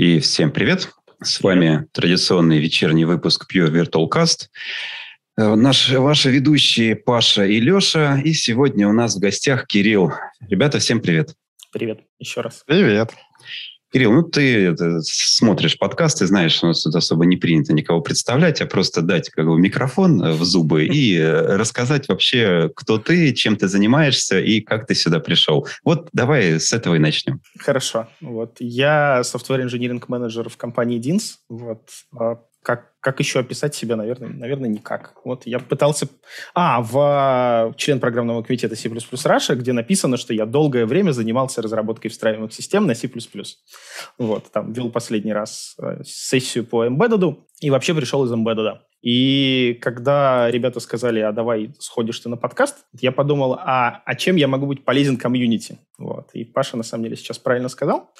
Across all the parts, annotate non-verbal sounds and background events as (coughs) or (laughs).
И всем привет. С вами традиционный вечерний выпуск Pure Virtual Cast. Э, наш, ваши ведущие Паша и Леша. И сегодня у нас в гостях Кирилл. Ребята, всем привет. Привет еще раз. Привет. Кирилл, ну ты это, смотришь подкасты, знаешь, у нас тут особо не принято никого представлять, а просто дать как бы, микрофон э, в зубы (laughs) и э, рассказать вообще, кто ты, чем ты занимаешься и как ты сюда пришел. Вот давай с этого и начнем. Хорошо. Вот я software engineering менеджер в компании DINS. Вот а как, как еще описать себя, наверное, наверное, никак. Вот я пытался... А, в член программного комитета C++ Russia, где написано, что я долгое время занимался разработкой встраиваемых систем на C++. Вот, там вел последний раз э, сессию по Embedded и вообще пришел из Embedded. И когда ребята сказали, а давай сходишь ты на подкаст, я подумал, а, а чем я могу быть полезен комьюнити? Вот. И Паша, на самом деле, сейчас правильно сказал,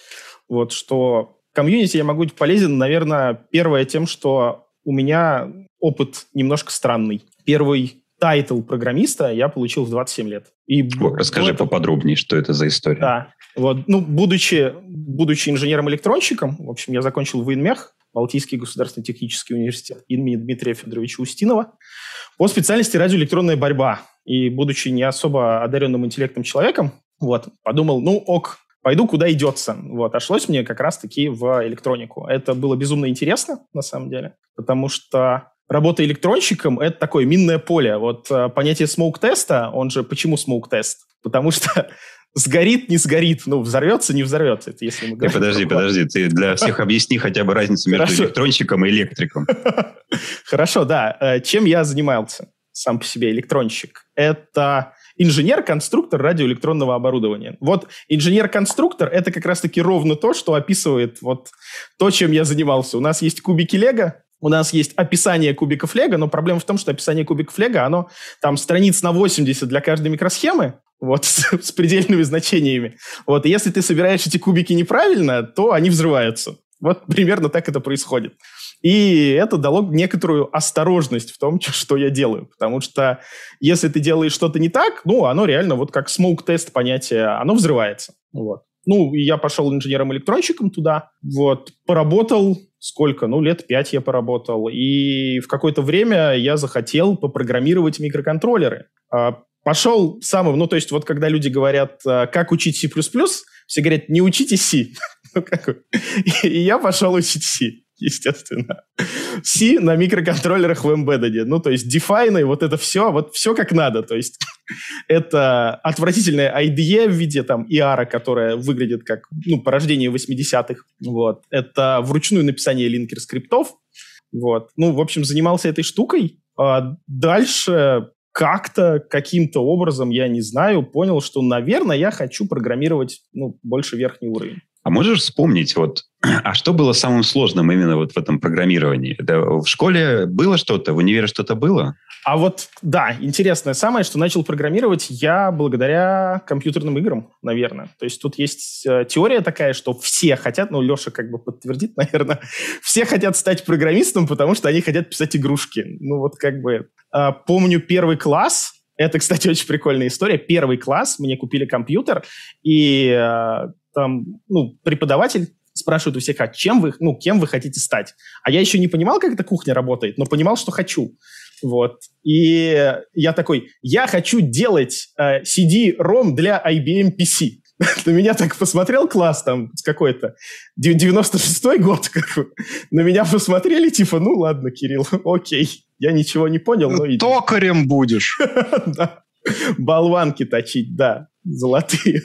вот, что комьюнити я могу быть полезен, наверное, первое тем, что у меня опыт немножко странный. Первый title программиста я получил в 27 лет. И О, расскажи это... поподробнее, что это за история. Да. Вот, ну, будучи, будучи инженером-электронщиком, в общем, я закончил ВОЕНМЕХ, Балтийский государственный технический университет имени Дмитрия Федоровича Устинова, по специальности радиоэлектронная борьба. И будучи не особо одаренным интеллектом человеком, вот, подумал, ну ок, пойду куда идется. Вот, а шлось мне как раз-таки в электронику. Это было безумно интересно, на самом деле, потому что работа электронщиком — это такое минное поле. Вот э, понятие smoke-теста, он же почему smoke test? Потому что (laughs) сгорит, не сгорит, ну, взорвется, не взорвется. Это если мы говорим. Подожди, подожди, ты для всех (laughs) объясни хотя бы разницу между Хорошо. электронщиком и электриком. (laughs) Хорошо, да. Э, чем я занимался сам по себе электронщик? Это инженер-конструктор радиоэлектронного оборудования. Вот инженер-конструктор — это как раз-таки ровно то, что описывает вот то, чем я занимался. У нас есть кубики Лего, у нас есть описание кубиков Лего, но проблема в том, что описание кубиков Лего, оно там страниц на 80 для каждой микросхемы, вот, (laughs) с, с предельными значениями. Вот, и если ты собираешь эти кубики неправильно, то они взрываются. Вот примерно так это происходит. И это дало некоторую осторожность в том, что я делаю. Потому что если ты делаешь что-то не так, ну, оно реально вот как smoke test понятие, оно взрывается. Вот. Ну, я пошел инженером-электронщиком туда, вот, поработал, сколько, ну, лет пять я поработал, и в какое-то время я захотел попрограммировать микроконтроллеры. А, пошел самым, ну, то есть вот когда люди говорят, а, как учить C++, все говорят, не учите C. (laughs) Ну, и я пошел учить C естественно. C на микроконтроллерах в Embedded. Ну, то есть define, вот это все, вот все как надо. То есть (laughs) это отвратительная IDE в виде там IAR, которая выглядит как ну, порождение 80-х. Вот. Это вручную написание линкер-скриптов. Вот. Ну, в общем, занимался этой штукой. А дальше как-то, каким-то образом, я не знаю, понял, что, наверное, я хочу программировать ну, больше верхний уровень. А можешь вспомнить, вот, (clears throat) а что было самым сложным именно вот в этом программировании? Это в школе было что-то, в универе что-то было? А вот, да, интересное самое, что начал программировать я благодаря компьютерным играм, наверное. То есть тут есть э, теория такая, что все хотят, ну, Леша как бы подтвердит, (laughs) наверное, все хотят стать программистом, потому что они хотят писать игрушки. Ну, вот как бы... Э, помню первый класс, это, кстати, (laughs) очень прикольная история. Первый класс, мне купили компьютер, и э, там, ну, преподаватель спрашивает у всех, а чем вы, ну, кем вы хотите стать? А я еще не понимал, как эта кухня работает, но понимал, что хочу. Вот. И я такой, я хочу делать э, CD-ROM для IBM PC. (laughs) На меня так посмотрел класс там какой-то, 96-й год, как. На меня посмотрели, типа, ну ладно, Кирилл, (laughs) окей. Я ничего не понял, но... Токарем будешь. (laughs) Да. Болванки точить, да, золотые.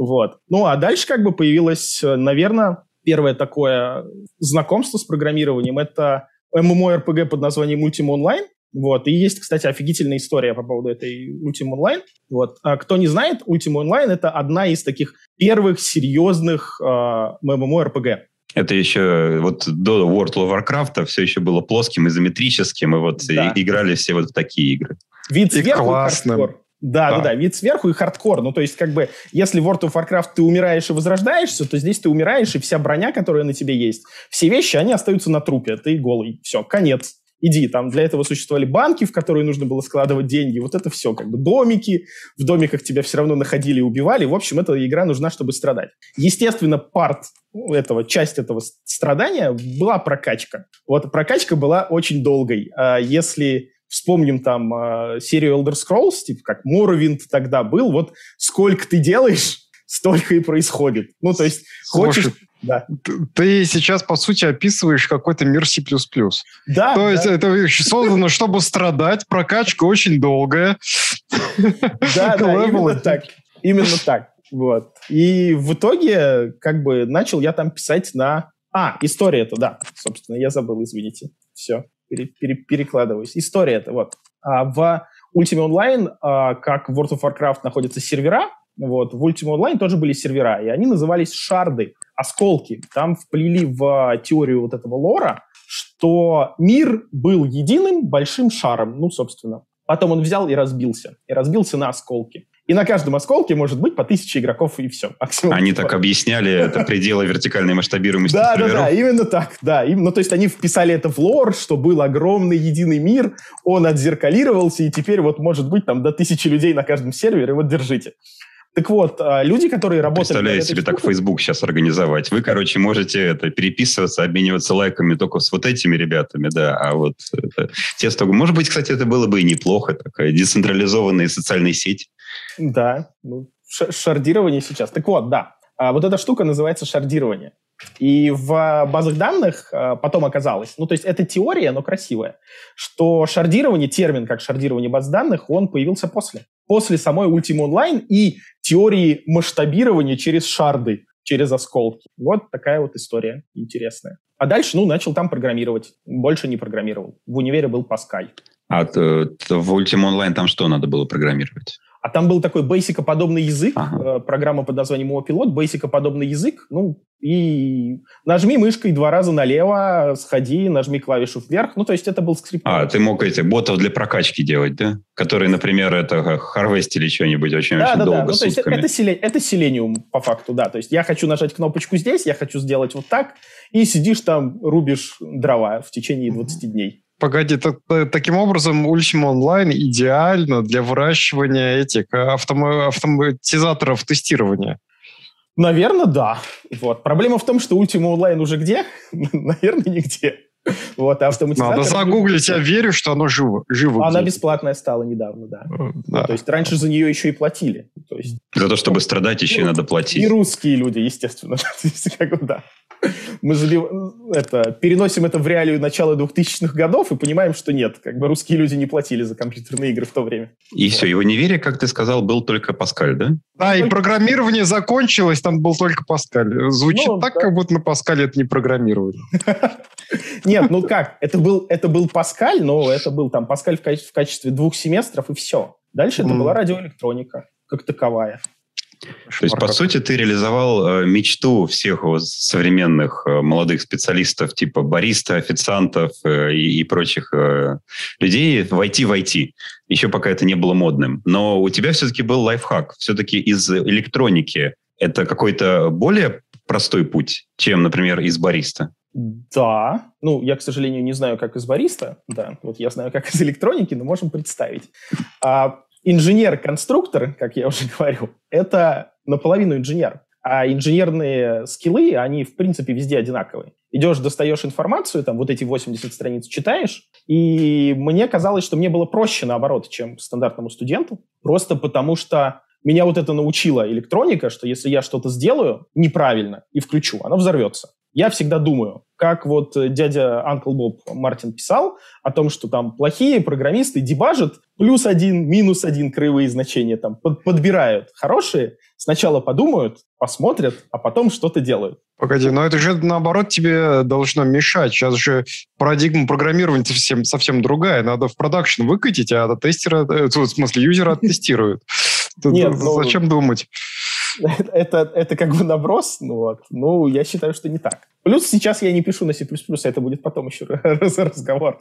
Вот. Ну, а дальше как бы появилось, э, наверное, первое такое знакомство с программированием. Это MMORPG под названием Ultima Online. Вот. И есть, кстати, офигительная история по поводу этой Ultima Online. Вот. А кто не знает, Ultima Online — это одна из таких первых серьезных э, MMORPG. Это еще вот до World of Warcraft все еще было плоским, изометрическим, и вот да. и, играли все вот в такие игры. Вид сверху классным. Да, да, да, да, вид сверху и хардкор. Ну, то есть, как бы, если в World of Warcraft ты умираешь и возрождаешься, то здесь ты умираешь, и вся броня, которая на тебе есть, все вещи, они остаются на трупе, ты голый. Все, конец. иди. Там для этого существовали банки, в которые нужно было складывать деньги. Вот это все, как бы домики. В домиках тебя все равно находили и убивали. В общем, эта игра нужна, чтобы страдать. Естественно, парт этого, часть этого страдания была прокачка. Вот прокачка была очень долгой. А если вспомним там э, серию Elder Scrolls, типа как Morrowind тогда был, вот сколько ты делаешь, (laughs) столько и происходит. Ну, то есть, Слушай, хочешь... Да. Ты сейчас, по сути, описываешь какой-то мир C++. Да. То есть да. это создано, чтобы страдать, прокачка очень долгая. (laughs) Да, да, именно так. Именно так. Вот. И в итоге, как бы, начал я там писать на... А, история это, да. Собственно, я забыл, извините. Все пере, пере, перекладываюсь. История это вот. А, в Ultima Online, а, как в World of Warcraft находятся сервера, вот, в Ultima Online тоже были сервера, и они назывались шарды, осколки. Там вплели в теорию вот этого лора, что мир был единым большим шаром, ну, собственно. Потом он взял и разбился. И разбился на осколки. И на каждом осколке может быть по тысяче игроков, и все. Максимум они так объясняли, это пределы вертикальной масштабируемости Да, да, да, именно так, да. Ну, то есть они вписали это в лор, что был огромный единый мир, он отзеркалировался, и теперь вот может быть там до тысячи людей на каждом сервере, вот держите. Так вот, а, люди, которые работают... Представляю себе штукой, так Facebook сейчас организовать. Вы, короче, можете это переписываться, обмениваться лайками только с вот этими ребятами, да, а вот это, те столько... Может быть, кстати, это было бы и неплохо, такая децентрализованная социальная сеть. Да, ну, шардирование сейчас. Так вот, да, а вот эта штука называется шардирование. И в базах данных а, потом оказалось, ну то есть это теория, но красивая, что шардирование, термин как шардирование баз данных, он появился после. После самой Ultima Online и теории масштабирования через шарды, через осколки. Вот такая вот история интересная. А дальше, ну, начал там программировать. Больше не программировал. В универе был Паскаль. А в Ultima Online там что надо было программировать? А там был такой бейсикоподобный язык, ага. Э, программа под названием OPilot, бейсикоподобный язык, ну, и нажми мышкой два раза налево, сходи, нажми клавишу вверх, ну, то есть это был скрипт. А, ты мог эти ботов для прокачки делать, да? Которые, например, это харвестили что-нибудь очень-очень да, да, долго, да. Ну, то есть это, это Selenium, по факту, да, то есть я хочу нажать кнопочку здесь, я хочу сделать вот так, и сидишь там, рубишь дрова в течение 20 дней. Погоди, так, таким образом Ultima Online идеально для выращивания этих э, автома- автоматизаторов тестирования. Наверное, да. Вот. Проблема в том, что Ultima Online уже где? (laughs) Наверное, нигде. Вот, а Надо загуглить, я верю, что оно живо. живо Она бесплатная стала недавно, да. Э, да. Ну, то есть раньше за нее еще и платили. То есть, за то, чтобы страдать, еще ну, и надо платить. И русские люди, естественно. (laughs) да мы забив... это, переносим это в реалию начала 2000-х годов и понимаем, что нет, как бы русские люди не платили за компьютерные игры в то время. И вот. все, его неверие, как ты сказал, был только Паскаль, да? Да, и программирование закончилось, там был только Паскаль. Звучит ну, так, да. как будто на Паскале это не программирование. (laughs) Нет, ну как, это был, это был Паскаль, но это был там Паскаль в качестве двух семестров и все. Дальше это была радиоэлектроника как таковая. То есть, по сути, ты реализовал э, мечту всех современных э, молодых специалистов, типа бариста, официантов э, и, и прочих людей войти в IT. Еще пока это не было модным. Но у тебя все-таки был лайфхак. Все-таки из электроники это какой-то более простой путь, чем, например, из бариста. Да, ну, я, к сожалению, не знаю, как из бариста, да, вот я знаю, как из электроники, но можем представить. А инженер-конструктор, как я уже (laughs) говорил, это наполовину инженер. А инженерные скиллы, они, в принципе, везде одинаковые. Идешь, достаешь информацию, там, вот эти 80 страниц читаешь, и мне казалось, что мне было проще, наоборот, чем стандартному студенту, просто потому что меня вот это научила электроника, что если я что-то сделаю неправильно и включу, оно взорвется. Я всегда думаю, как вот э, дядя Анкл Боб Мартин писал о том, что там плохие программисты дебажат плюс один, минус один краевые значения там под, подбирают. Хорошие сначала подумают, посмотрят, а потом что-то делают. Погоди, но это же наоборот тебе должно мешать. Сейчас же парадигма программирования совсем, совсем другая. Надо в продакшн выкатить, а тестера, э, в смысле юзера оттестируют. (laughs) Нет, ну, Зачем думать? (laughs) это, это как бы наброс, ну вот. Ну, я считаю, что не так. Плюс сейчас я не пишу на C++, а это будет потом еще (laughs) разговор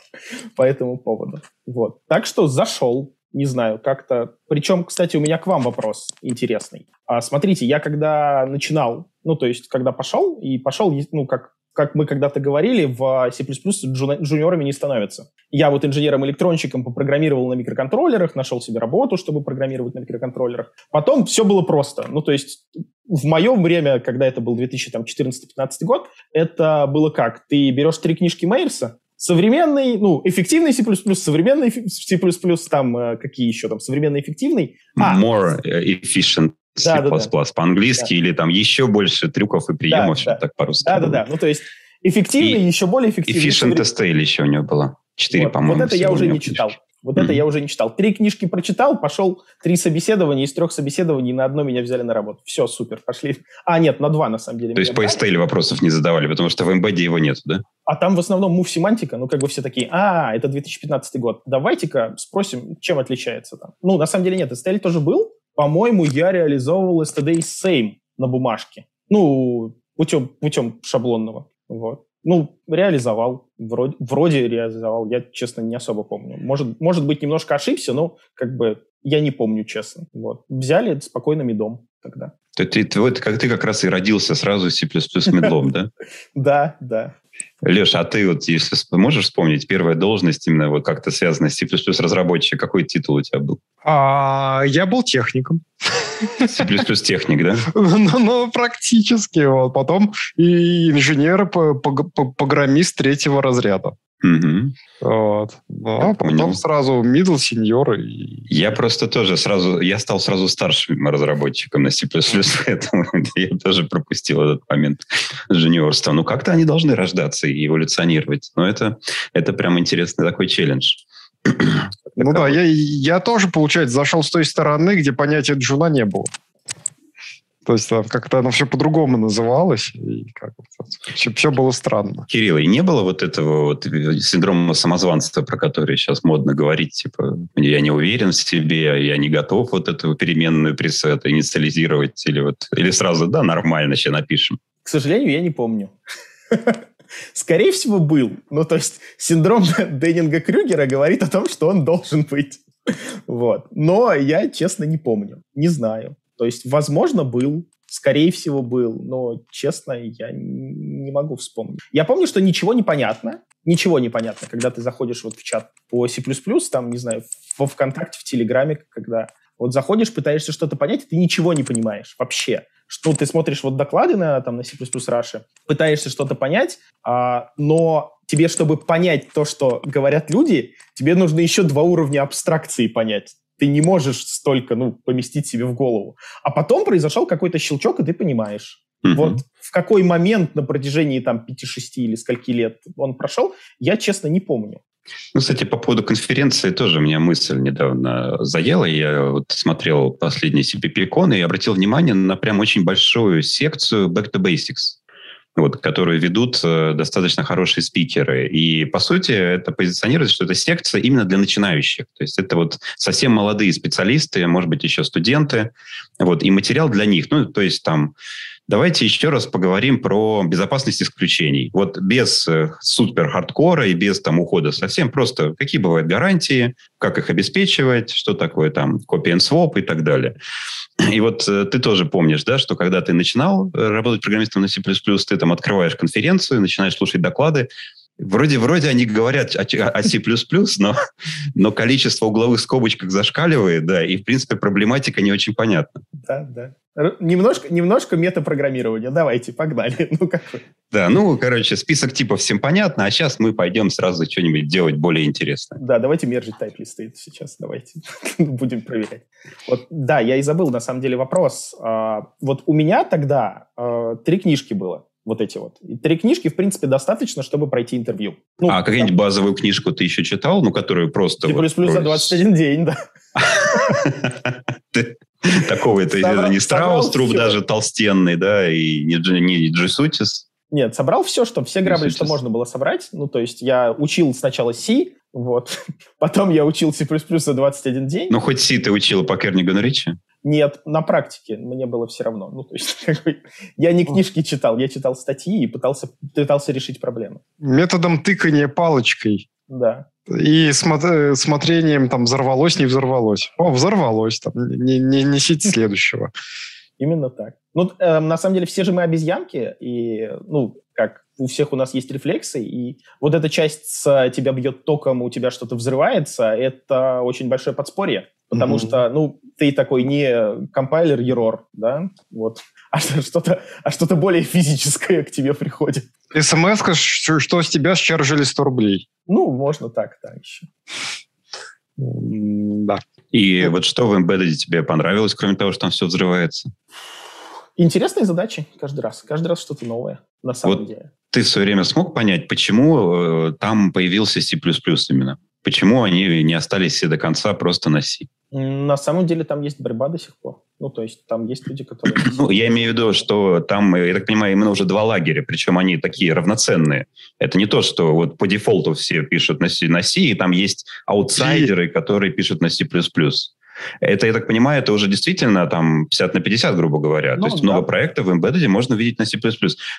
по этому поводу. Вот. Так что зашел, не знаю, как-то... Причем, кстати, у меня к вам вопрос интересный. А, смотрите, я когда начинал, ну, то есть, когда пошел, и пошел, ну, как как мы когда-то говорили, в C++ джуниорами не становятся. Я вот инженером-электронщиком попрограммировал на микроконтроллерах, нашел себе работу, чтобы программировать на микроконтроллерах. Потом все было просто. Ну, то есть в мое время, когда это был 2014-2015 год, это было как? Ты берешь три книжки Мейерса, современный, ну, эффективный C++, современный C++, там э, какие еще там, современный эффективный. А, More efficient C++ да, да, да. по-английски, да. или там еще больше трюков и приемов, да, да. так по-русски. Да-да-да, ну, то есть эффективный, и, еще более эффективный. Efficient STL еще у него было. Четыре, вот, по-моему. Вот это я уже не книжки. читал. Вот mm-hmm. это я уже не читал. Три книжки прочитал, пошел три собеседования, из трех собеседований на одно меня взяли на работу. Все, супер, пошли. А, нет, на два, на самом деле. То есть по STL вопросов не задавали, потому что в MBD его нет, да? А там в основном мув семантика, ну, как бы все такие, а, это 2015 год, давайте-ка спросим, чем отличается там. Ну, на самом деле нет, STL тоже был. По-моему, я реализовывал STD same на бумажке. Ну, путем, путем шаблонного. Вот. Ну, реализовал. Вроде, вроде реализовал. Я, честно, не особо помню. Может, может быть, немножко ошибся, но как бы я не помню, честно. Вот. Взяли спокойно медом тогда. То ты, ты, как, ты как раз и родился сразу C++ медлом, да? (laughs) Да, да. Леша, а ты вот, если можешь вспомнить, первая должность именно вот как-то связанная с C++ разработчик, какой титул у тебя был? А, я был техником. C++ техник, да? (laughs) Ну, ну, практически. Вот. Потом и инженер-программист третьего разряда. Угу. Вот. Ну, а потом сразу middle senior. И... Я просто тоже сразу, я стал сразу старшим разработчиком на C++, (laughs) поэтому я тоже пропустил этот момент жуниорства. Ну, как-то они должны рождаться и эволюционировать. Но это, это прям интересный такой челлендж. Ну да, я, я тоже, получается, зашел с той стороны, где понятия джуна не было. То есть там как-то оно все по-другому называлось, и как все, все было странно. Кирилл, и не было вот этого вот синдрома самозванства, про который сейчас модно говорить, типа, я не уверен в себе, я не готов вот эту переменную пресет инициализировать, или вот, или сразу, да, нормально, сейчас напишем. К сожалению, я не помню. Скорее всего, был. Ну, то есть синдром Деннинга-Крюгера говорит о том, что он должен быть. Вот. Но я, честно, не помню. Не знаю. То есть, возможно, был, скорее всего, был, но, честно, я не могу вспомнить. Я помню, что ничего не понятно, ничего не понятно, когда ты заходишь вот в чат по C++, там, не знаю, во ВКонтакте, в Телеграме, когда вот заходишь, пытаешься что-то понять, ты ничего не понимаешь вообще. Что ты смотришь вот доклады на, там, на C++ Russia, пытаешься что-то понять, а, но тебе, чтобы понять то, что говорят люди, тебе нужно еще два уровня абстракции понять ты не можешь столько, ну, поместить себе в голову. А потом произошел какой-то щелчок, и ты понимаешь. Mm-hmm. Вот в какой момент на протяжении там 5-6 или скольки лет он прошел, я, честно, не помню. Ну, кстати, по поводу конференции тоже меня мысль недавно заела. Я вот смотрел последний CPP-кон и обратил внимание на прям очень большую секцию Back to Basics вот, которые ведут э, достаточно хорошие спикеры. И, по сути, это позиционируется, что это секция именно для начинающих. То есть это вот совсем молодые специалисты, может быть, еще студенты. Вот, и материал для них. Ну, то есть там Давайте еще раз поговорим про безопасность исключений. Вот без э, супер хардкора и без там ухода совсем просто какие бывают гарантии, как их обеспечивать, что такое там copy swap и так далее. И вот э, ты тоже помнишь, да, что когда ты начинал э, работать программистом на C++, ты там открываешь конференцию, начинаешь слушать доклады, Вроде, вроде они говорят о, о C++, но, но количество угловых скобочек зашкаливает, да, и, в принципе, проблематика не очень понятна. Да, да. Немножко, немножко метапрограммирования. Давайте, погнали. (laughs) Ну, какой? Да, ну, короче, список типов всем понятно, а сейчас мы пойдем сразу что-нибудь делать более интересное. Да, давайте мержить тайп-листы сейчас, давайте. (laughs) Будем проверять. Вот, да, я и забыл, на самом деле, вопрос. А, вот у меня тогда а, три книжки было вот эти вот. И три книжки, в принципе, достаточно, чтобы пройти интервью. Ну, а какую-нибудь базовую книжку ты еще читал, ну, которую просто... И плюс плюс за 21 день, да. (laughs) Такого это не Страус-труп даже толстенный, да, и не Джисутис. Нет, собрал все, что все грабли, что можно было собрать. Ну, то есть я учил сначала C, вот. (laughs) Потом я учил C++ за 21 день. Ну, хоть C ты учил по Кернигану Ричи? Нет, на практике мне было все равно. Ну, то есть, (laughs) как бы, я не книжки читал, я читал статьи и пытался, пытался решить проблемы. Методом тыкания палочкой. Да. И смотр- смотрением, там, взорвалось, не взорвалось. О, взорвалось, там, не, не несите (laughs) следующего. Именно так. Ну, э, на самом деле, все же мы обезьянки, и, ну, как у всех у нас есть рефлексы, и вот эта часть с тебя бьет током, у тебя что-то взрывается, это очень большое подспорье. Потому mm-hmm. что, ну, ты такой не компайлер ерор, да, вот, (laughs) а что-то, а что-то более физическое к тебе приходит. СМС, что, что с тебя счаржили 100 рублей. Ну, можно так, да, еще. Да. И вот что в Embedded тебе понравилось, кроме того, что там все взрывается? Интересные задачи каждый раз. Каждый раз что-то новое, на самом вот деле. Ты в свое время смог понять, почему э, там появился C++ именно? Почему они не остались все до конца просто на C? На самом деле там есть борьба до сих пор. Ну, то есть там есть люди, которые... (clears throat) Ну, я имею в виду, что там, я так понимаю, именно уже два лагеря, причем они такие равноценные. Это не то, что вот по дефолту все пишут на C, на C и там есть аутсайдеры, которые пишут на C++. Это, я так понимаю, это уже действительно там 50 на 50, грубо говоря. Ну, То есть да. много проектов в Embedded можно увидеть на C++.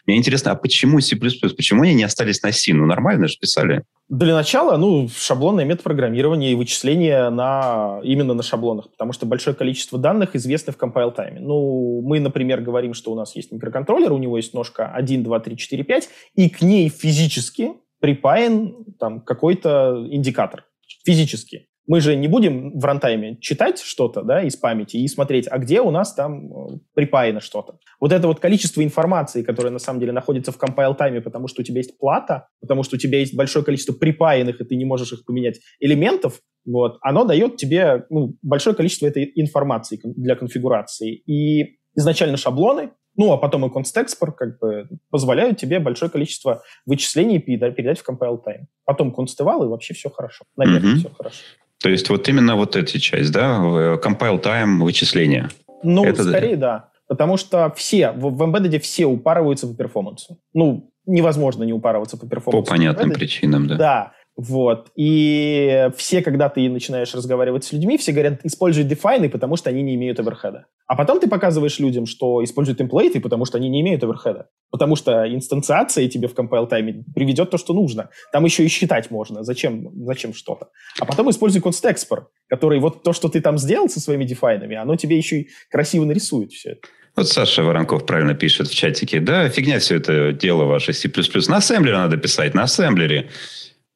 Мне интересно, а почему C++? Почему они не остались на C? Ну, нормально же писали. Для начала, ну, шаблонное метапрограммирование и вычисление на, именно на шаблонах, потому что большое количество данных известны в compile тайме. Ну, мы, например, говорим, что у нас есть микроконтроллер, у него есть ножка 1, 2, 3, 4, 5, и к ней физически припаян там какой-то индикатор. Физически мы же не будем в рантайме читать что-то да, из памяти и смотреть, а где у нас там э, припаяно что-то. Вот это вот количество информации, которое на самом деле находится в compile тайме, потому что у тебя есть плата, потому что у тебя есть большое количество припаянных, и ты не можешь их поменять, элементов, вот, оно дает тебе ну, большое количество этой информации для конфигурации. И изначально шаблоны, ну, а потом и constexport как бы позволяют тебе большое количество вычислений передать в compile time. Потом consteval, и вообще все хорошо. Наверное, mm-hmm. все хорошо. То есть вот именно вот эта часть, да, compile time вычисления. Ну, Это скорее да. Потому что все, в, в Embedded все упарываются по перформансу. Ну, невозможно не упарываться по перформансу. По понятным причинам, да. Да. Вот. И все, когда ты начинаешь разговаривать с людьми, все говорят, используй дефайны, потому что они не имеют оверхеда. А потом ты показываешь людям, что используй темплейты, потому что они не имеют оверхеда. Потому что инстанциация тебе в compile тайме приведет то, что нужно. Там еще и считать можно. Зачем, зачем что-то. А потом используй constexport, который вот то, что ты там сделал со своими дефайнами, оно тебе еще и красиво нарисует все это. Вот Саша Воронков правильно пишет в чатике. Да, фигня все это дело ваше C++. На ассемблере надо писать, на ассемблере.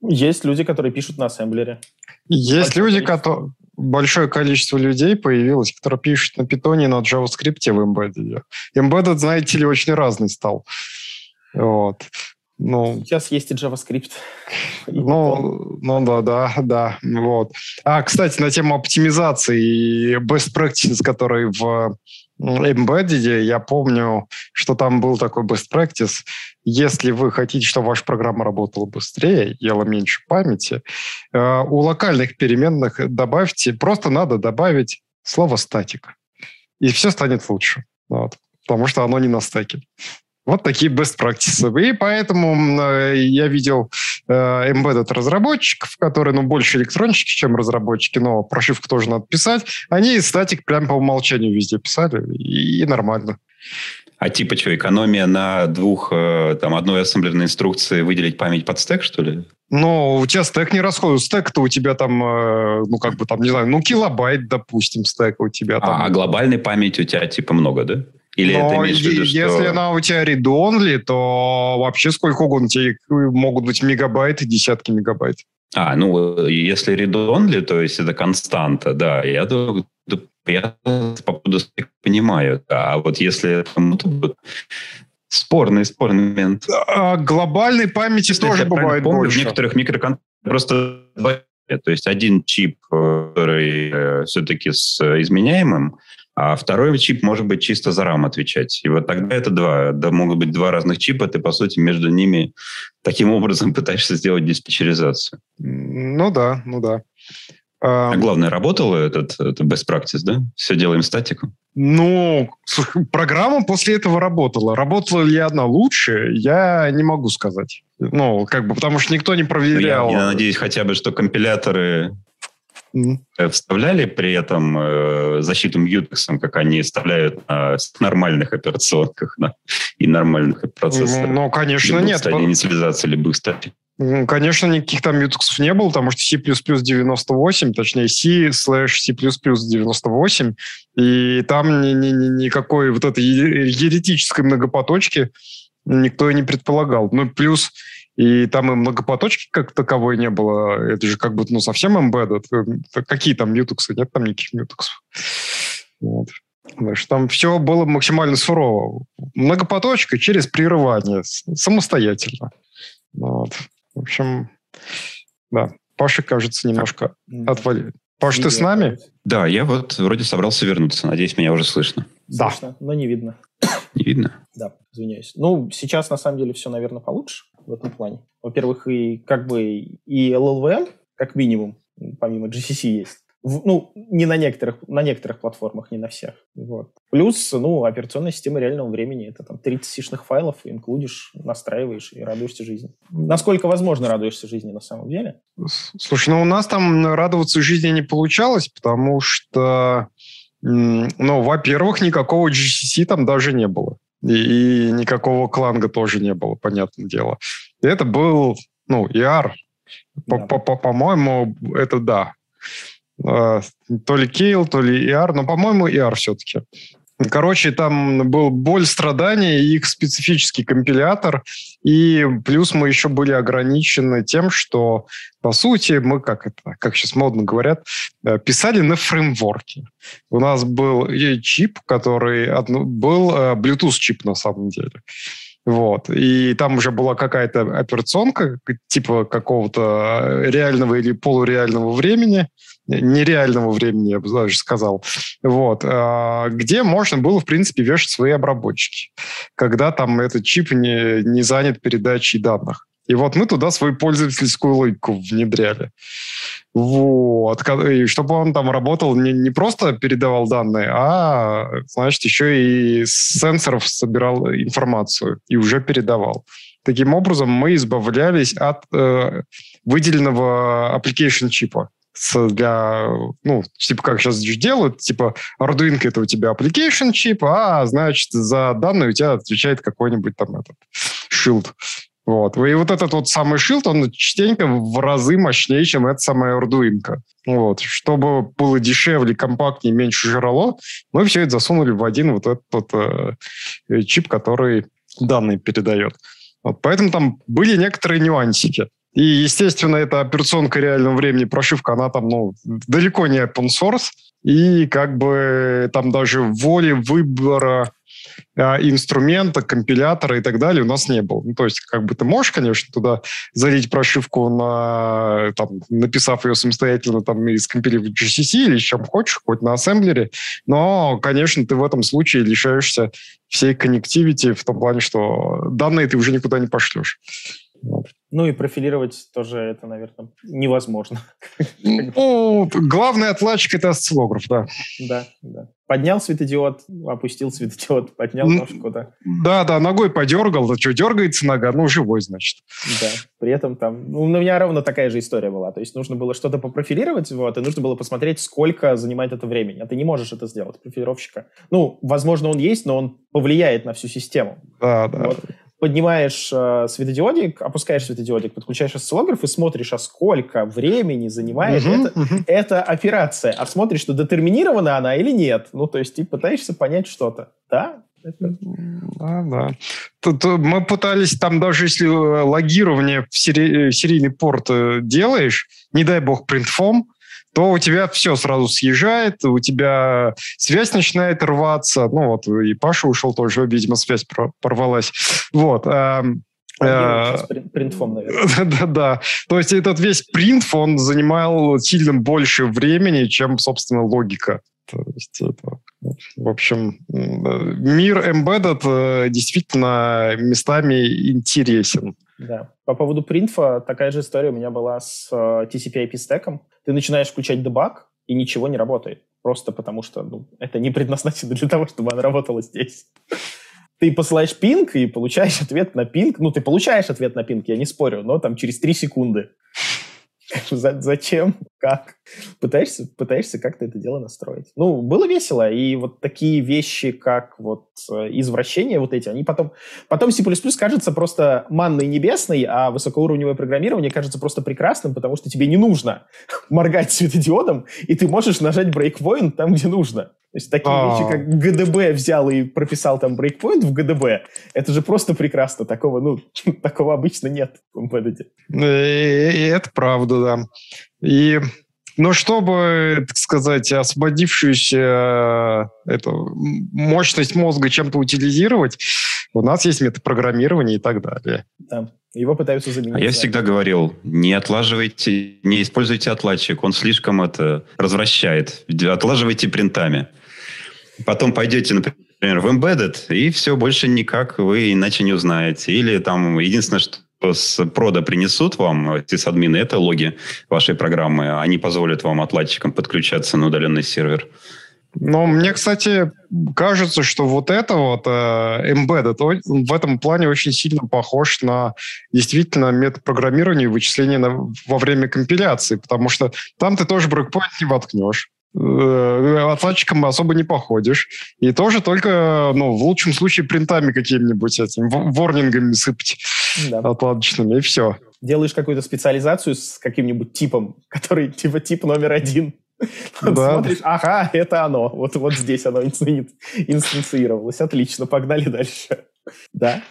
Есть люди, которые пишут на ассемблере. Есть Большое люди, которые... Большое количество людей появилось, которые пишут на питоне на JavaScript в Embedded. Embedded, знаете ли, очень разный стал. Вот. Ну, Сейчас есть и JavaScript. (laughs) Ну, ну да, да, да. Вот. А, кстати, на тему оптимизации и best practices, которые в Embedded, я помню, что там был такой best practice. Если вы хотите, чтобы ваша программа работала быстрее, ела меньше памяти, э, у локальных переменных добавьте, просто надо добавить слово статик. И все станет лучше. Вот. Потому что оно не на стеке. Вот такие best practices. И поэтому э, я видел э, embedded разработчиков, которые, ну, больше электронщики, чем разработчики, но прошивку тоже надо писать. Они статик прям по умолчанию везде писали, и, и нормально. А типа что, экономия на двух, э, там, одной ассемблерной инструкции выделить память под стек, что ли? Ну, у тебя стек не расходует. Стек-то у тебя там, ну, как бы там, не знаю, ну, килобайт, допустим, стека у тебя там. А, а глобальной памяти у тебя, типа, много, да? Или Но это имеешь в виду, что... если она у тебя read-only, то вообще сколько угодно. У тебя могут быть мегабайты, десятки мегабайт. А, ну, если read-only, то есть это константа, да, я, я по поводу понимаю. А вот если ну, спорный, спорный момент. А, глобальной памяти если тоже бывает помню, больше. В некоторых микроконтроллерах просто то есть один чип, э, который э, все-таки с изменяемым, а второй чип может быть чисто за RAM отвечать. И вот тогда это два. Да, могут быть два разных чипа, ты, по сути, между ними таким образом (laughs) пытаешься сделать диспетчеризацию. Ну да, ну да. А главное, работало этот, это best practice, да? Все делаем статику? Ну, программа после этого работала. Работала ли она лучше, я не могу сказать. Ну, как бы, потому что никто не проверял. Ну, я, я надеюсь хотя бы, что компиляторы Mm-hmm. Вставляли при этом э, защиту Mutex, как они вставляют на нормальных операционках на, и нормальных процессорах? Ну, конечно, нет. Стадии инициализации любых стадий. Конечно, никаких там мютексов не было, потому что C++ 98, точнее C slash C++ 98, и там ни, ни, ни, никакой вот этой еретической многопоточки никто и не предполагал. Ну, плюс и там и многопоточки как таковой не было. Это же как бы ну, совсем embedded. Какие там мьютексы? Нет там никаких мьютексов. Вот. Значит, там все было максимально сурово. Многопоточка через прерывание, самостоятельно. Вот. В общем, да. Паша, кажется, немножко да. отвалил. Паш, ты с нами? Да, я вот вроде собрался вернуться. Надеюсь, меня уже слышно. Да. Слышно, но не видно. Не видно? Да, извиняюсь. Ну, сейчас, на самом деле, все, наверное, получше в этом плане. Во-первых, и как бы и LLVM, как минимум, помимо GCC есть. В, ну, не на некоторых, на некоторых платформах, не на всех. Вот. Плюс, ну, операционная система реального времени. Это там 30 сишных файлов, инклюдишь, настраиваешь и радуешься жизни. Насколько возможно радуешься жизни на самом деле? Слушай, ну у нас там радоваться жизни не получалось, потому что, ну, во-первых, никакого GCC там даже не было. И, и никакого кланга тоже не было, понятное дело. И это был, ну, ER. По-моему, это да. А, то ли Кейл, то ли ER, но, по-моему, ER все-таки. Короче, там был боль, страдания, их специфический компилятор, и плюс мы еще были ограничены тем, что, по сути, мы, как это, как сейчас модно говорят, э, писали на фреймворке. У нас был чип, который был э, Bluetooth-чип на самом деле. Вот. И там уже была какая-то операционка, типа какого-то э, реального или полуреального времени, нереального времени, я бы даже сказал, вот, а, где можно было, в принципе, вешать свои обработчики, когда там этот чип не, не занят передачей данных. И вот мы туда свою пользовательскую логику внедряли. Вот. И чтобы он там работал, не, не просто передавал данные, а, значит, еще и с сенсоров собирал информацию и уже передавал. Таким образом, мы избавлялись от э, выделенного application чипа для, ну, типа как сейчас делают, типа Arduino это у тебя application чип, а, значит, за данные у тебя отвечает какой-нибудь там этот shield. Вот. И вот этот вот самый шилд, он частенько в разы мощнее, чем эта самая Arduino. Вот. Чтобы было дешевле, компактнее, меньше жрало, мы все это засунули в один вот этот вот, э, чип, который данные передает. Вот. Поэтому там были некоторые нюансики. И, естественно, эта операционка реального времени, прошивка, она там, ну, далеко не open source. И как бы там даже воли выбора а, инструмента, компилятора и так далее у нас не было. Ну, то есть, как бы ты можешь, конечно, туда залить прошивку, на, там, написав ее самостоятельно там, и скомпилировать GCC или чем хочешь, хоть на ассемблере, но, конечно, ты в этом случае лишаешься всей коннективити в том плане, что данные ты уже никуда не пошлешь. Ну и профилировать тоже это, наверное, невозможно. Ну, главный отладчик — это осциллограф, да. Да, да. Поднял светодиод, опустил светодиод, поднял ножку, да. Да, да, ногой подергал, да что, дергается нога, ну, живой, значит. Да, при этом там, ну, у меня ровно такая же история была, то есть нужно было что-то попрофилировать, вот, и нужно было посмотреть, сколько занимает это времени, а ты не можешь это сделать, профилировщика. Ну, возможно, он есть, но он повлияет на всю систему. Да, да. Вот поднимаешь э, светодиодик, опускаешь светодиодик, подключаешь осциллограф и смотришь, а сколько времени занимает uh-huh, это, uh-huh. эта операция. А смотришь, что детерминирована она или нет. Ну, то есть ты пытаешься понять что-то. Да? Это... Да, да. Тут э, мы пытались там даже если э, логирование в сери... Э, серийный порт делаешь, не дай бог принтфом, то у тебя все сразу съезжает, у тебя связь начинает рваться. Ну вот и Паша ушел тоже, видимо, связь порвалась. Вот. Принтфон, наверное. (laughs) да, да. То есть этот весь принт, он занимал сильно больше времени, чем, собственно, логика. То есть это, в общем, мир embedded э, действительно местами интересен. Да. По поводу принтфа такая же история у меня была с э, TCP-IP стеком. Ты начинаешь включать дебаг, и ничего не работает. Просто потому что ну, это не предназначено для того, чтобы она работала здесь. Ты посылаешь пинг и получаешь ответ на пинг. Ну, ты получаешь ответ на пинг, я не спорю, но там через 3 секунды. (laughs) Зачем? Как? Пытаешься, пытаешься как-то это дело настроить. Ну, было весело, и вот такие вещи, как вот э, извращения вот эти, они потом... Потом C++ кажется просто манной небесной, а высокоуровневое программирование кажется просто прекрасным, потому что тебе не нужно (laughs) моргать светодиодом, и ты можешь нажать breakpoint там, где нужно. То есть такие А-а-а. вещи, как ГДБ взял и прописал там breakpoint в ГДБ, это же просто прекрасно. Такого, ну, (laughs) такого обычно нет в Embedded. Это правда, да. И но чтобы, так сказать, освободившуюся эту мощность мозга чем-то утилизировать, у нас есть метапрограммирование и так далее. Да. Его пытаются заменить. А я всегда говорил, не отлаживайте, не используйте отладчик, он слишком это развращает. Отлаживайте принтами. Потом пойдете, например, в Embedded, и все, больше никак вы иначе не узнаете. Или там единственное, что с прода принесут вам, сисадмины, это логи вашей программы. Они позволят вам отладчикам подключаться на удаленный сервер. Но мне, кстати, кажется, что вот это вот э, embedded в этом плане очень сильно похож на действительно метапрограммирование и вычисление на, во время компиляции, потому что там ты тоже брейкпоинт не воткнешь отладчиком особо не походишь. И тоже только, ну, в лучшем случае, принтами какими-нибудь этим, ворнингами сыпать да. отладочными, и все. Делаешь какую-то специализацию с каким-нибудь типом, который типа тип номер один. Да. Смотришь, ага, это оно. Вот, вот здесь оно инстанцировалось. Отлично, погнали дальше. Да.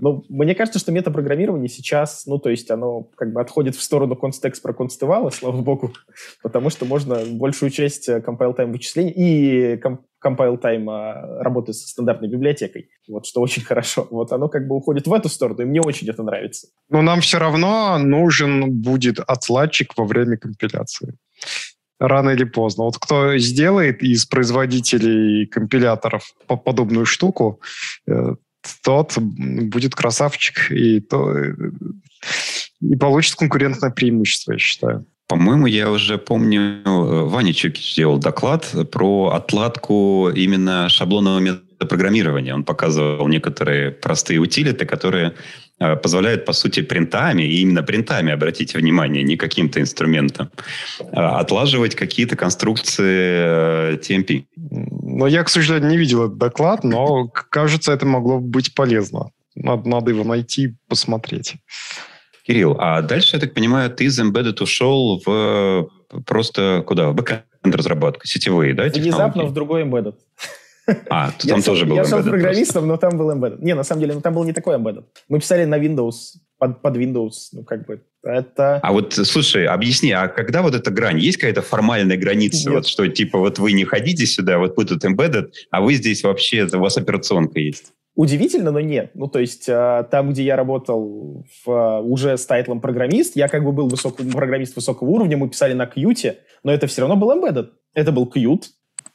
Ну, мне кажется, что метапрограммирование сейчас, ну, то есть оно как бы отходит в сторону констекст про констывала, слава богу, (laughs) потому что можно большую часть э, compile-time вычислений и compile-time а, работы со стандартной библиотекой, вот, что очень (laughs) хорошо. Вот оно как бы уходит в эту сторону, и мне очень это нравится. Но нам все равно нужен будет отладчик во время компиляции рано или поздно. Вот кто сделает из производителей компиляторов подобную штуку, э, тот будет красавчик и, то, и получит конкурентное преимущество, я считаю. По-моему, я уже помню, э, Ваня Чукич сделал доклад про отладку именно шаблонного метапрограммирования. Он показывал некоторые простые утилиты, которые э, позволяют, по сути, принтами, и именно принтами, обратите внимание, не каким-то инструментом, а отлаживать какие-то конструкции TMP. Но я, к сожалению, не видел этот доклад, но, кажется, это могло быть полезно. Надо, надо его найти, посмотреть. Кирилл, а дальше, я так понимаю, ты из Embedded ушел в просто куда? В бэкэнд разработку, сетевые, да? Внезапно в другой Embedded. А, ты там тоже был Я шел программистом, но там был Embedded. Не, на самом деле, ну, там был не такой Embedded. Мы писали на Windows, под, под Windows, ну, как бы, это... А вот, слушай, объясни, а когда вот эта грань? Есть какая-то формальная граница? Вот что, типа, вот вы не ходите сюда, вот вы тут embedded, а вы здесь вообще, у вас операционка есть? Удивительно, но нет. Ну, то есть э, там, где я работал в, э, уже с тайтлом программист, я как бы был высокий, программист высокого уровня, мы писали на Qt, но это все равно был embedded. Это был Qt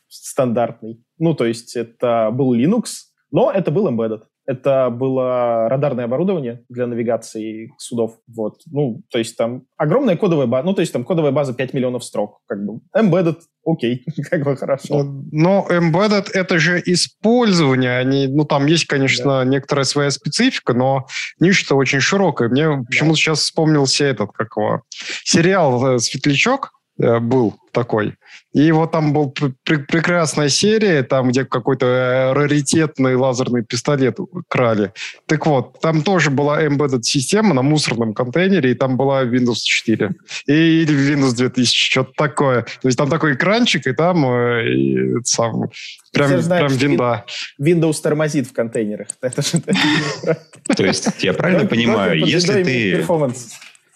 стандартный. Ну, то есть это был Linux, но это был embedded. Это было радарное оборудование для навигации судов. Вот. Ну, то есть там огромная кодовая база, ну, то есть там кодовая база 5 миллионов строк. Как бы embedded, окей, (laughs) как бы хорошо. Но embedded — это же использование. Они, ну, там есть, конечно, да. некоторая своя специфика, но ниша-то очень широкая. Мне да. почему-то сейчас вспомнился этот, как его, сериал «Светлячок», Э, был такой. И вот там был пр- прекрасная серия, там, где какой-то э, раритетный лазерный пистолет крали. Так вот, там тоже была embedded система на мусорном контейнере, и там была Windows 4. И, или Windows 2000, что-то такое. То есть там такой экранчик, и там э, и, сам, прям, Все прям винда. Windows тормозит в контейнерах. (laughs) То есть, я правильно понимаю, если ты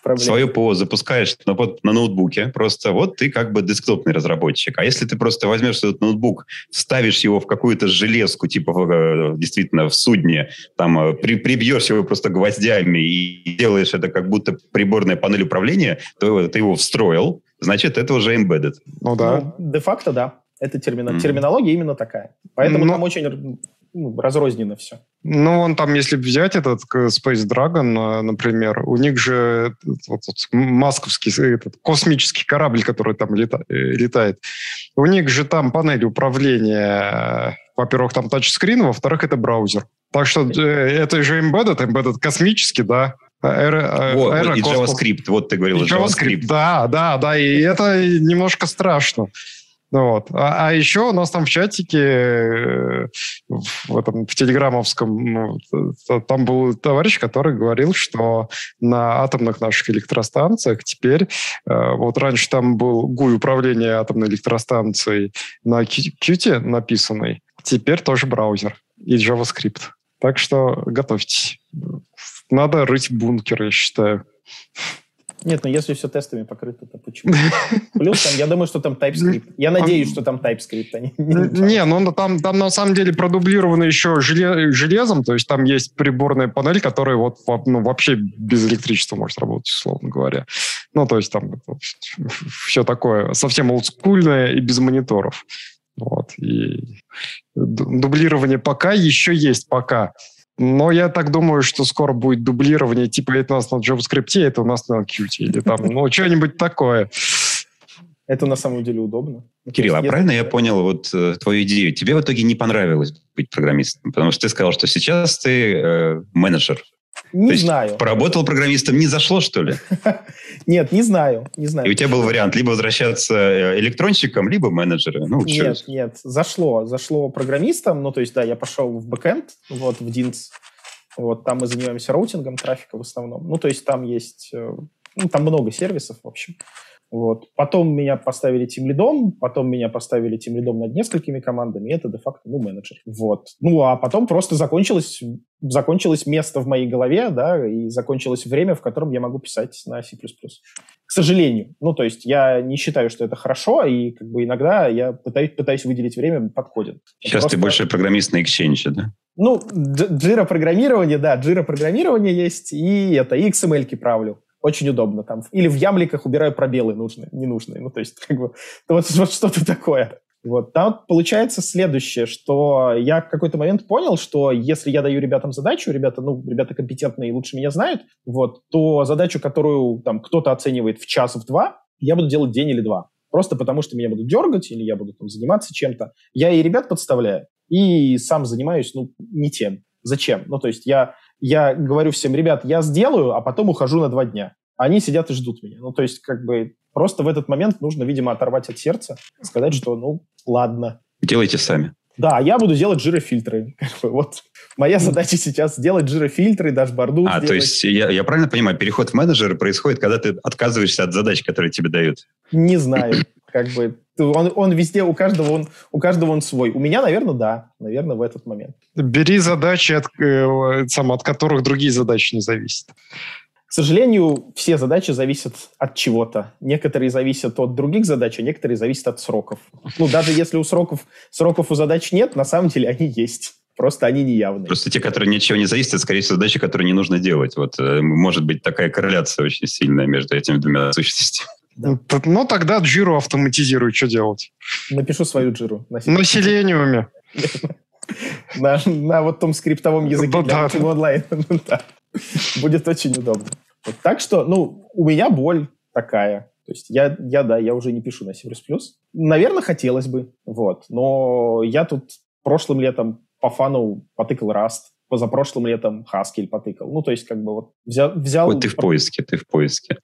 проблем. Свое ПО запускаешь на, на ноутбуке, просто вот ты как бы десктопный разработчик. А если ты просто возьмешь этот ноутбук, вставишь его в какую-то железку, типа э, действительно в судне, там э, при, прибьешь его просто гвоздями и делаешь это как будто приборная панель управления, то ты его встроил, значит, это уже embedded. Ну да. Ну, де-факто, да. Это термина... mm. терминология именно такая. Поэтому Но... там очень ну, разрознено все. Ну, он там, если взять этот Space Dragon, например, у них же вот, вот, масковский этот космический корабль, который там лета, э, летает, у них же там панель управления, во-первых, там тачскрин, во-вторых, это браузер. Так что э, это же embedded, embedded космический, да, Эра, О, эра и JavaScript, вот ты говорил, JavaScript. JavaScript. Да, да, да, и это немножко страшно. Вот. А, а еще у нас там в чатике, э, в, этом, в телеграммовском, ну, там был товарищ, который говорил, что на атомных наших электростанциях теперь, э, вот раньше там был GUI управления атомной электростанцией на Qt написанный, теперь тоже браузер и JavaScript. Так что готовьтесь. Надо рыть бункер, я считаю. Нет, но если все тестами покрыто, то почему? Плюс там, я думаю, что там TypeScript. Я надеюсь, что там TypeScript. А не, не, ну там, там на самом деле продублировано еще железом, то есть там есть приборная панель, которая вот ну, вообще без электричества может работать, условно говоря. Ну, то есть там все такое совсем олдскульное и без мониторов. Вот. И дублирование пока еще есть, пока. Но я так думаю, что скоро будет дублирование, типа это у нас на JavaScript, это у нас на Qt, или там, ну, что-нибудь такое. Это на самом деле удобно. Кирилл, а правильно я понял вот э, твою идею? Тебе в итоге не понравилось быть программистом, потому что ты сказал, что сейчас ты э, менеджер. Не То знаю. Поработал программистом, не зашло, что ли? (laughs) Нет, не знаю, не знаю. И у тебя был вариант либо возвращаться э, электронщиком, либо менеджером. Ну, нет, нет, зашло. Зашло программистом. Ну, то есть, да, я пошел в бэкэнд, вот, в DINS. Вот, там мы занимаемся роутингом трафика в основном. Ну, то есть, там есть... Э, ну, там много сервисов, в общем. Вот. Потом меня поставили тимлидом, потом меня поставили тимлидом над несколькими командами, и это де-факто, ну, менеджер. Вот. Ну, а потом просто закончилось, закончилось место в моей голове, да, и закончилось время, в котором я могу писать на C++. К сожалению. Ну, то есть я не считаю, что это хорошо, и как бы иногда я пытаюсь, пытаюсь выделить время, подходит. Сейчас просто... ты больше программист на Exchange, да? Ну, джира программирование, да, джира программирование есть, и это, и XML-ки правлю очень удобно там. Или в ямликах убираю пробелы нужные, ненужные. Ну, то есть, как бы, (laughs) вот, вот что-то такое. Вот. Там получается следующее, что я в какой-то момент понял, что если я даю ребятам задачу, ребята, ну, ребята компетентные и лучше меня знают, вот, то задачу, которую там кто-то оценивает в час, в два, я буду делать день или два. Просто потому, что меня будут дергать или я буду там заниматься чем-то. Я и ребят подставляю, и сам занимаюсь, ну, не тем. Зачем? Ну, то есть я я говорю всем, ребят, я сделаю, а потом ухожу на два дня. Они сидят и ждут меня. Ну, то есть, как бы, просто в этот момент нужно, видимо, оторвать от сердца, сказать, что, ну, ладно. Делайте сами. Да, я буду делать жирофильтры. Вот моя задача сейчас сделать жирофильтры, дашборду. А, сделать. то есть я, я правильно понимаю, переход в менеджера происходит, когда ты отказываешься от задач, которые тебе дают? Не знаю. Как бы он, он везде, у каждого он, у каждого он свой. У меня, наверное, да. Наверное, в этот момент. Бери задачи, от, э, сам, от которых другие задачи не зависят. К сожалению, все задачи зависят от чего-то. Некоторые зависят от других задач, а некоторые зависят от сроков. Ну, даже если у сроков, сроков у задач нет, на самом деле они есть. Просто они не явные. Просто те, которые ничего не зависят, скорее всего, задачи, которые не нужно делать. Вот э, может быть такая корреляция очень сильная между этими двумя сущностями. Да. Ну, тогда джиру автоматизируй, что делать? Напишу свою джиру. На, на Selenium. (laughs) На, на вот том скриптовом языке для онлайн. (laughs) Будет очень удобно. Так что, ну, у меня боль такая. То есть я, я, да, я уже не пишу на C++. Наверное, хотелось бы, вот. Но я тут прошлым летом по фану потыкал Rust, позапрошлым летом Haskell потыкал. Ну, то есть как бы вот взял... взял... Вот ты в поиске, ты в поиске.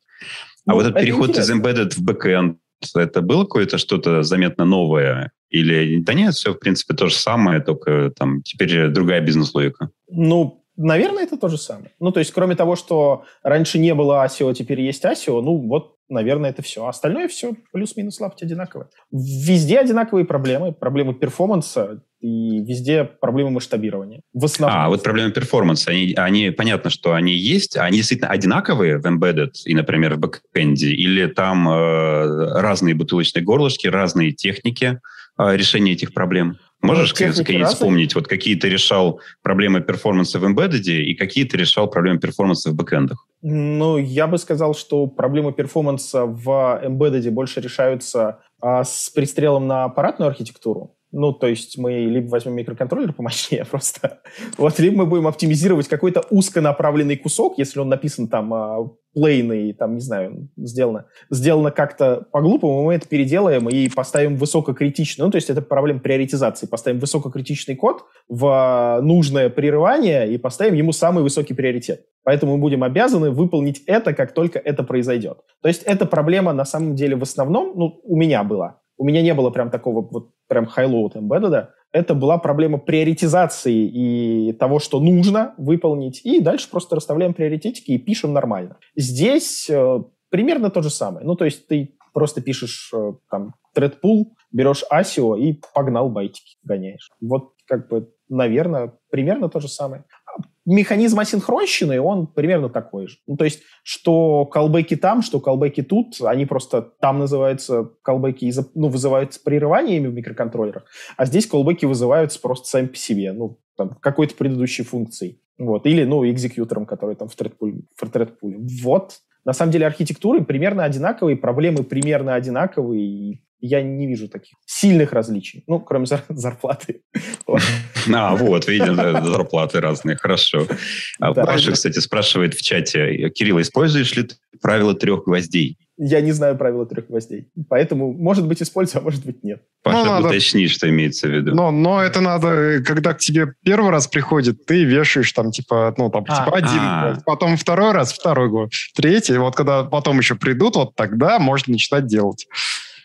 А ну, вот этот переход интересно. из embedded в backend, это было какое-то что-то заметно новое? Или да нет, все, в принципе, то же самое, только там теперь другая бизнес-логика? Ну, Наверное, это то же самое. Ну, то есть, кроме того, что раньше не было ASIO, теперь есть ASIO, ну, вот, наверное, это все. Остальное все плюс-минус лапти одинаковое. Везде одинаковые проблемы. Проблемы перформанса и везде проблемы масштабирования. В основном. А, вот проблемы перформанса, они, они, понятно, что они есть, они действительно одинаковые в embedded и, например, в бэкэнде, или там э, разные бутылочные горлышки, разные техники э, решения этих проблем? Можешь какие вспомнить, вот какие ты решал проблемы перформанса в embedded и какие ты решал проблемы перформанса в бэкэндах? Ну, я бы сказал, что проблемы перформанса в embedded больше решаются а, с пристрелом на аппаратную архитектуру. Ну, то есть мы либо возьмем микроконтроллер помощнее (laughs) просто, вот, либо мы будем оптимизировать какой-то узконаправленный кусок, если он написан там а, плейны, и там, не знаю, сделано, сделано как-то по-глупому, мы это переделаем и поставим высококритичный, ну, то есть это проблема приоритизации, поставим высококритичный код в нужное прерывание и поставим ему самый высокий приоритет. Поэтому мы будем обязаны выполнить это, как только это произойдет. То есть эта проблема на самом деле в основном, ну, у меня была. У меня не было прям такого вот прям high-load embedded, это была проблема приоритизации и того, что нужно выполнить, и дальше просто расставляем приоритетики и пишем нормально. Здесь э, примерно то же самое. Ну, то есть ты просто пишешь э, там thread берешь ASIO и погнал байтики, гоняешь. Вот как бы, наверное, примерно то же самое механизм асинхронщины, он примерно такой же. Ну, то есть, что колбеки там, что колбеки тут, они просто там называются колбеки, ну, вызываются прерываниями в микроконтроллерах, а здесь колбеки вызываются просто сами по себе, ну, там, какой-то предыдущей функцией. Вот. Или, ну, экзекьютором, который там в thread в Вот. На самом деле архитектуры примерно одинаковые, проблемы примерно одинаковые, и я не вижу таких сильных различий. Ну, кроме зар- (laughs) зарплаты. А, вот, видим, зарплаты разные, хорошо. А Паша, кстати, спрашивает в чате, Кирилл, используешь ли ты правило трех гвоздей? Я не знаю правила трех гвоздей. Поэтому, может быть, использую, а может быть, нет. Паша, ну, надо... уточни, что имеется в виду. Но, но это надо, когда к тебе первый раз приходит, ты вешаешь там, типа, ну, там, а, типа, один а. потом второй раз, второй гвоздь, третий. Вот когда потом еще придут, вот тогда можно начинать делать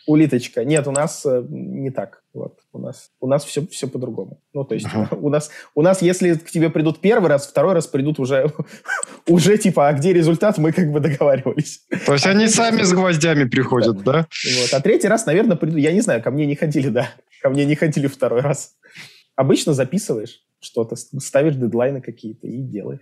улиточка. Нет, у нас э, не так. Вот. У нас, у нас все, все по-другому. Ну, то есть uh-huh. (laughs) у, нас, у нас, если к тебе придут первый раз, второй раз придут уже, (laughs) уже типа, а где результат, мы как бы договаривались. То есть а они сами с гвоздями приходят, да? да? Вот. А третий раз, наверное, придут, я не знаю, ко мне не ходили, да. Ко мне не ходили второй раз. Обычно записываешь что-то, ставишь дедлайны какие-то и делаешь.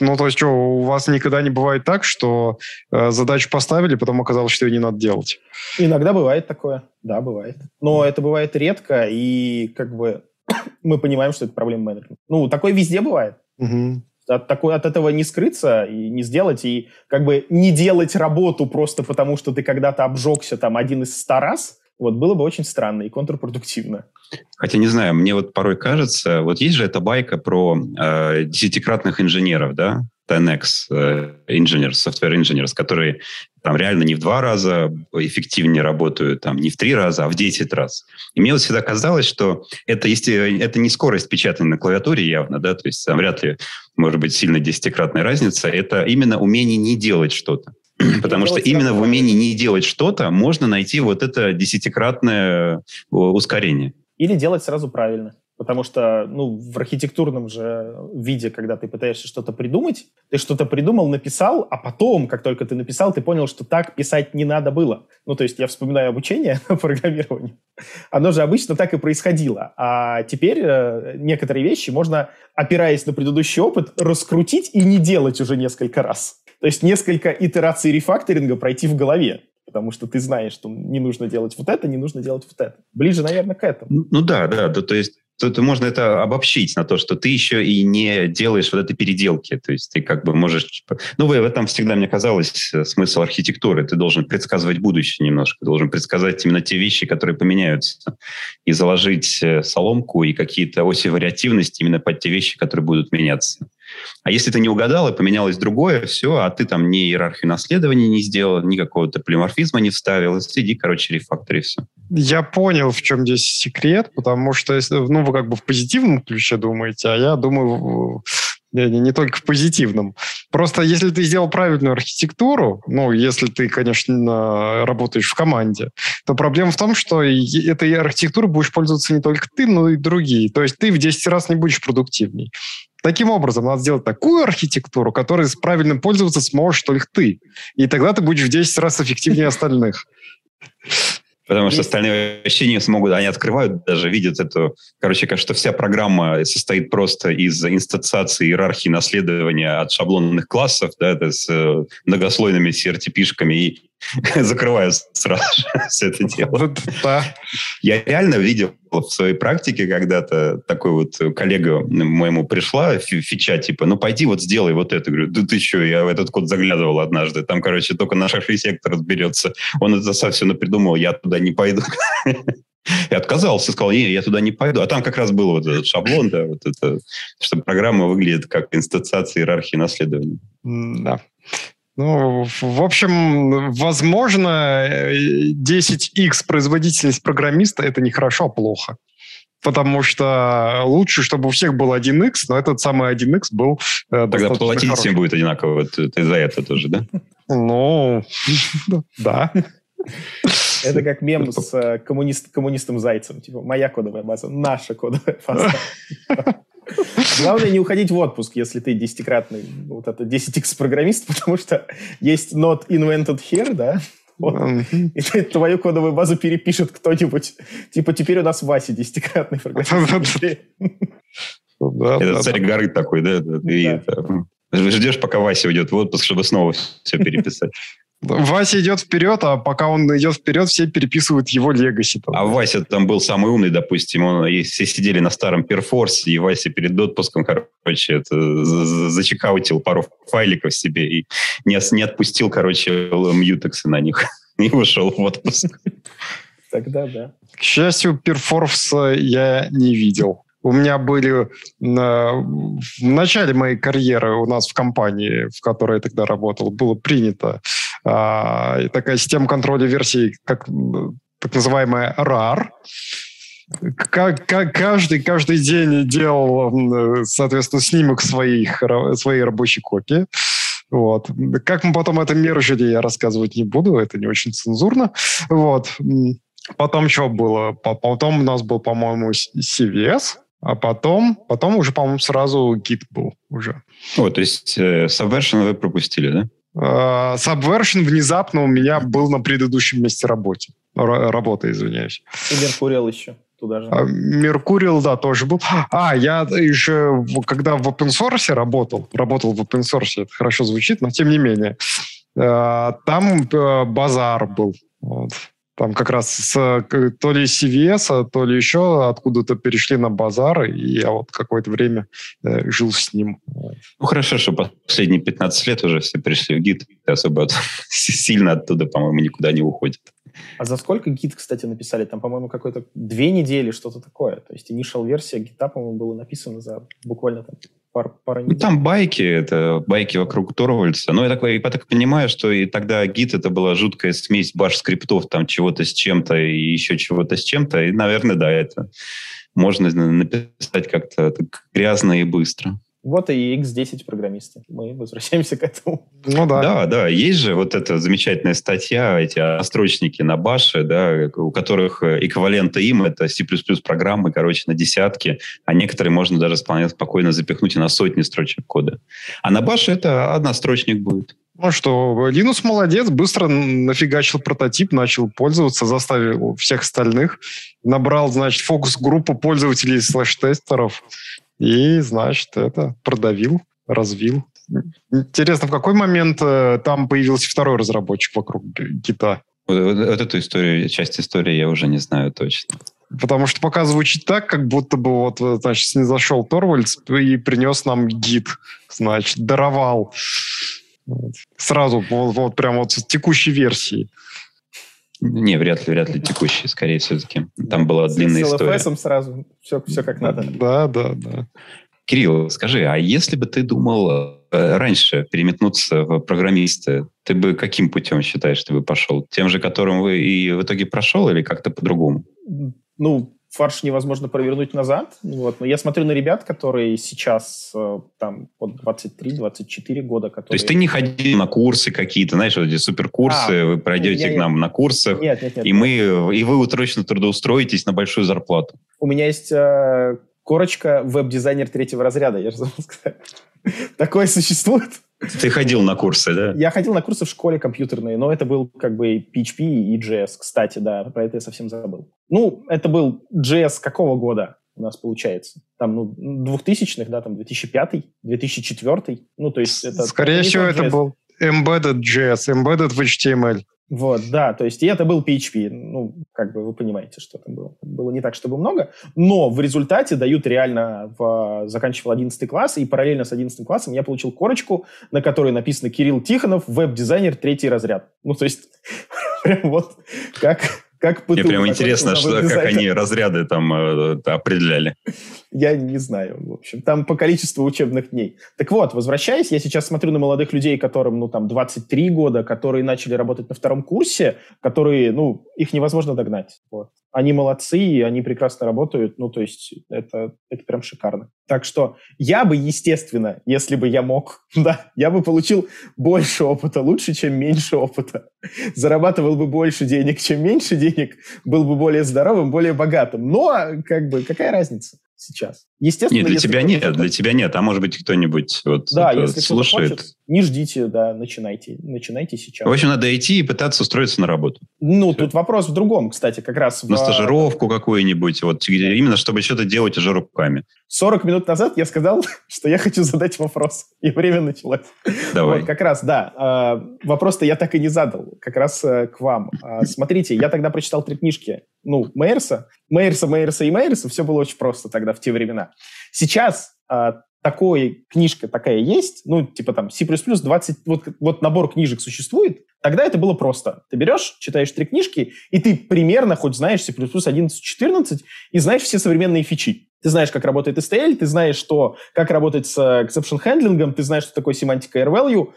Ну, то есть что, у вас никогда не бывает так, что э, задачу поставили, потом оказалось, что ее не надо делать? Иногда бывает такое, да, бывает. Но это бывает редко, и как бы (coughs) мы понимаем, что это проблема менеджмента. Ну, такое везде бывает. Угу. От, такой, от этого не скрыться и не сделать, и как бы не делать работу просто потому, что ты когда-то обжегся там один из ста раз, вот было бы очень странно и контрпродуктивно. Хотя, не знаю, мне вот порой кажется, вот есть же эта байка про э, десятикратных инженеров, да, 10x э, engineers, software engineers, которые там реально не в два раза эффективнее работают, там не в три раза, а в десять раз. И мне вот всегда казалось, что это, если, это не скорость печатания на клавиатуре явно, да, то есть там вряд ли может быть сильно десятикратная разница, это именно умение не делать что-то. (clears throat) Потому что именно в умении не делать что-то можно найти вот это десятикратное ускорение. Или делать сразу правильно. Потому что ну, в архитектурном же виде, когда ты пытаешься что-то придумать, ты что-то придумал, написал, а потом, как только ты написал, ты понял, что так писать не надо было. Ну, то есть я вспоминаю обучение (laughs) программированию. Оно же обычно так и происходило. А теперь э, некоторые вещи можно, опираясь на предыдущий опыт, раскрутить и не делать уже несколько раз. То есть несколько итераций рефакторинга пройти в голове потому что ты знаешь, что не нужно делать вот это, не нужно делать вот это. Ближе, наверное, к этому. Ну, ну да, да, да, то есть Тут можно это обобщить на то, что ты еще и не делаешь вот этой переделки. То есть ты как бы можешь... Типа, ну, в этом всегда, мне казалось, э, смысл архитектуры. Ты должен предсказывать будущее немножко. Должен предсказать именно те вещи, которые поменяются. И заложить э, соломку и какие-то оси вариативности именно под те вещи, которые будут меняться. А если ты не угадал и поменялось другое, все, а ты там ни иерархию наследования не сделал, ни какого-то полиморфизма не вставил, сиди, короче, рефактори все. Я понял, в чем здесь секрет, потому что, ну, вы как бы в позитивном ключе думаете, а я думаю не, не, не только в позитивном. Просто если ты сделал правильную архитектуру, ну, если ты, конечно, работаешь в команде, то проблема в том, что этой архитектурой будешь пользоваться не только ты, но и другие. То есть ты в 10 раз не будешь продуктивней. Таким образом, надо сделать такую архитектуру, которой с правильным пользоваться сможешь только ты. И тогда ты будешь в 10 раз эффективнее остальных. Потому что остальные вообще не смогут, они открывают, даже видят эту, короче, кажется, что вся программа состоит просто из инстанциации иерархии наследования от шаблонных классов, да, это с э, многослойными CRTP-шками, и (laughs) закрываю сразу же (laughs) все это дело. Да. Я реально видел в своей практике когда-то такой вот коллега моему пришла фича, типа, ну пойди вот сделай вот это. Говорю, да ты что, я в этот код заглядывал однажды. Там, короче, только наш архитектор разберется. Он это совсем придумал, я туда не пойду. (laughs) И отказался, сказал, не, я туда не пойду. А там как раз был вот этот шаблон, да, вот это, что программа выглядит как инстанциация иерархии наследования. Да. Ну, в общем, возможно, 10x производительность программиста – это не хорошо, а плохо. Потому что лучше, чтобы у всех был 1x, но этот самый 1x был э, Тогда платить всем будет одинаково. Ты, ты за это тоже, да? Ну, (laughs) да. Это как мем с э, коммунист, коммунистом Зайцем. Типа, моя кодовая база, наша кодовая база. (laughs) Главное не уходить в отпуск, если ты десятикратный вот это 10x программист, потому что есть not invented here, да, вот. И твою кодовую базу перепишет кто-нибудь. Типа, теперь у нас Вася десятикратный программист. (laughs) Это царь горы такой, да? Ждешь, пока Вася уйдет в отпуск, чтобы снова все переписать. Вася идет вперед, а пока он идет вперед, все переписывают его легаси. А Вася там был самый умный, допустим, он, все сидели на старом перфорсе, и Вася перед отпуском, короче, это, зачекаутил пару файликов себе и не, не отпустил, короче, мьютексы на них (laughs) и ушел в отпуск. Тогда да. К счастью, перфорса я не видел. У меня были в начале моей карьеры у нас в компании, в которой я тогда работал, было принято а, такая система контроля версий, как так называемая RAR. Как, как каждый, каждый день делал, соответственно, снимок своих, своей рабочей копии. Вот. Как мы потом это мержили, я рассказывать не буду, это не очень цензурно. Вот. Потом что было? Потом у нас был, по-моему, CVS, а потом, потом уже, по-моему, сразу Git был уже. О, то есть э, Subversion вы пропустили, да? Uh, Subversion внезапно у меня был на предыдущем месте работы. Работа, извиняюсь. И Меркуриал еще туда же. Меркуриал, да, тоже был. А, я еще, когда в open source работал, работал в open source, это хорошо звучит, но тем не менее, uh, там uh, базар был. Вот. Там как раз с, то ли CVS, то ли еще откуда-то перешли на базар, и я вот какое-то время э, жил с ним. Ну, хорошо, что последние 15 лет уже все пришли в гид, и особо (laughs) сильно оттуда, по-моему, никуда не уходит. А за сколько гид, кстати, написали? Там, по-моему, какой-то две недели, что-то такое. То есть initial версия гита, по-моему, была написана за буквально там пар, пара недель. Ну, там байки, это байки вокруг Торвальдса. Но я так, я так понимаю, что и тогда гид это была жуткая смесь баш-скриптов, там чего-то с чем-то и еще чего-то с чем-то. И, наверное, да, это можно написать как-то грязно и быстро. Вот и X10 программисты. Мы возвращаемся к этому. Ну да. Да, да. Есть же вот эта замечательная статья, эти острочники на баше, да, у которых эквиваленты им это C++ программы, короче, на десятки, а некоторые можно даже спокойно запихнуть и на сотни строчек кода. А на баше это однострочник будет. Ну что, Линус молодец, быстро нафигачил прототип, начал пользоваться, заставил всех остальных, набрал, значит, фокус-группу пользователей слэш-тестеров, и, значит, это продавил, развил. Интересно, в какой момент э, там появился второй разработчик вокруг гита? Вот, вот, вот эту историю, часть истории я уже не знаю точно. Потому что пока звучит так, как будто бы вот, значит, не зашел Торвальдс и принес нам гид, значит, даровал. Сразу, вот, вот прям вот с текущей версии. Не, вряд ли, вряд ли текущий, скорее все-таки. Там была длинная с история. С сразу, все, все как надо. Да, да, да. Кирилл, скажи, а если бы ты думал э, раньше переметнуться в программисты, ты бы каким путем считаешь, ты бы пошел? Тем же, которым вы и в итоге прошел, или как-то по-другому? Ну, фарш невозможно провернуть назад. Вот. Но я смотрю на ребят, которые сейчас э, там под 23-24 года. Которые... То есть ты не ходил на курсы какие-то, знаешь, вот эти суперкурсы, а, вы пройдете я, к нам я... на курсах, нет, нет, нет, и, мы, и вы точно трудоустроитесь на большую зарплату. У меня есть э, корочка веб-дизайнер третьего разряда, я же забыл сказать. (laughs) Такое существует. Ты ходил на курсы, да? Я ходил на курсы в школе компьютерные, но это был как бы PHP и JS, кстати, да, про это я совсем забыл. Ну, это был JS какого года у нас получается? Там, ну, двухтысячных, да, там, 2005, 2004, ну, то есть это... Скорее всего, это был embedded JS, embedded в HTML. Вот, да, то есть и это был PHP. Ну, как бы вы понимаете, что там было. Было не так, чтобы много, но в результате дают реально, в, заканчивал 11 класс, и параллельно с 11 классом я получил корочку, на которой написано Кирилл Тихонов, веб-дизайнер, третий разряд. Ну, то есть (laughs) прям вот как как Мне прям интересно, что, как они разряды там э, определяли. Я не знаю, в общем. Там по количеству учебных дней. Так вот, возвращаясь, я сейчас смотрю на молодых людей, которым, ну, там, 23 года, которые начали работать на втором курсе, которые, ну, их невозможно догнать. Вот. Они молодцы, и они прекрасно работают. Ну, то есть это, это прям шикарно. Так что я бы, естественно, если бы я мог, (laughs) да, я бы получил больше опыта, лучше, чем меньше опыта. Зарабатывал бы больше денег, чем меньше денег, был бы более здоровым, более богатым. Но, как бы, какая разница? Сейчас. Естественно, нет, для тебя нет, хочет, для тебя нет, а может быть кто-нибудь вот да, если слушает. Хочет, не ждите, да, начинайте, начинайте сейчас. В общем, надо идти и пытаться устроиться на работу. Ну, Все. тут вопрос в другом, кстати, как раз. На в... стажировку какую-нибудь, вот именно чтобы что-то делать уже руками. 40 минут назад я сказал, (laughs) что я хочу задать вопрос, и время началось. Давай. Вот, как раз, да. Э, вопрос-то я так и не задал, как раз э, к вам. Э, смотрите, я тогда прочитал три книжки, ну, Мейерса, Мейерса, Мейерса и Мейерса, все было очень просто тогда, в те времена. Сейчас а, такой книжка такая есть, ну, типа там C++ 20, вот, вот набор книжек существует, тогда это было просто. Ты берешь, читаешь три книжки, и ты примерно хоть знаешь C++ 11-14 и знаешь все современные фичи. Ты знаешь, как работает STL, ты знаешь, что, как работать с exception handling, ты знаешь, что такое семантика R-value.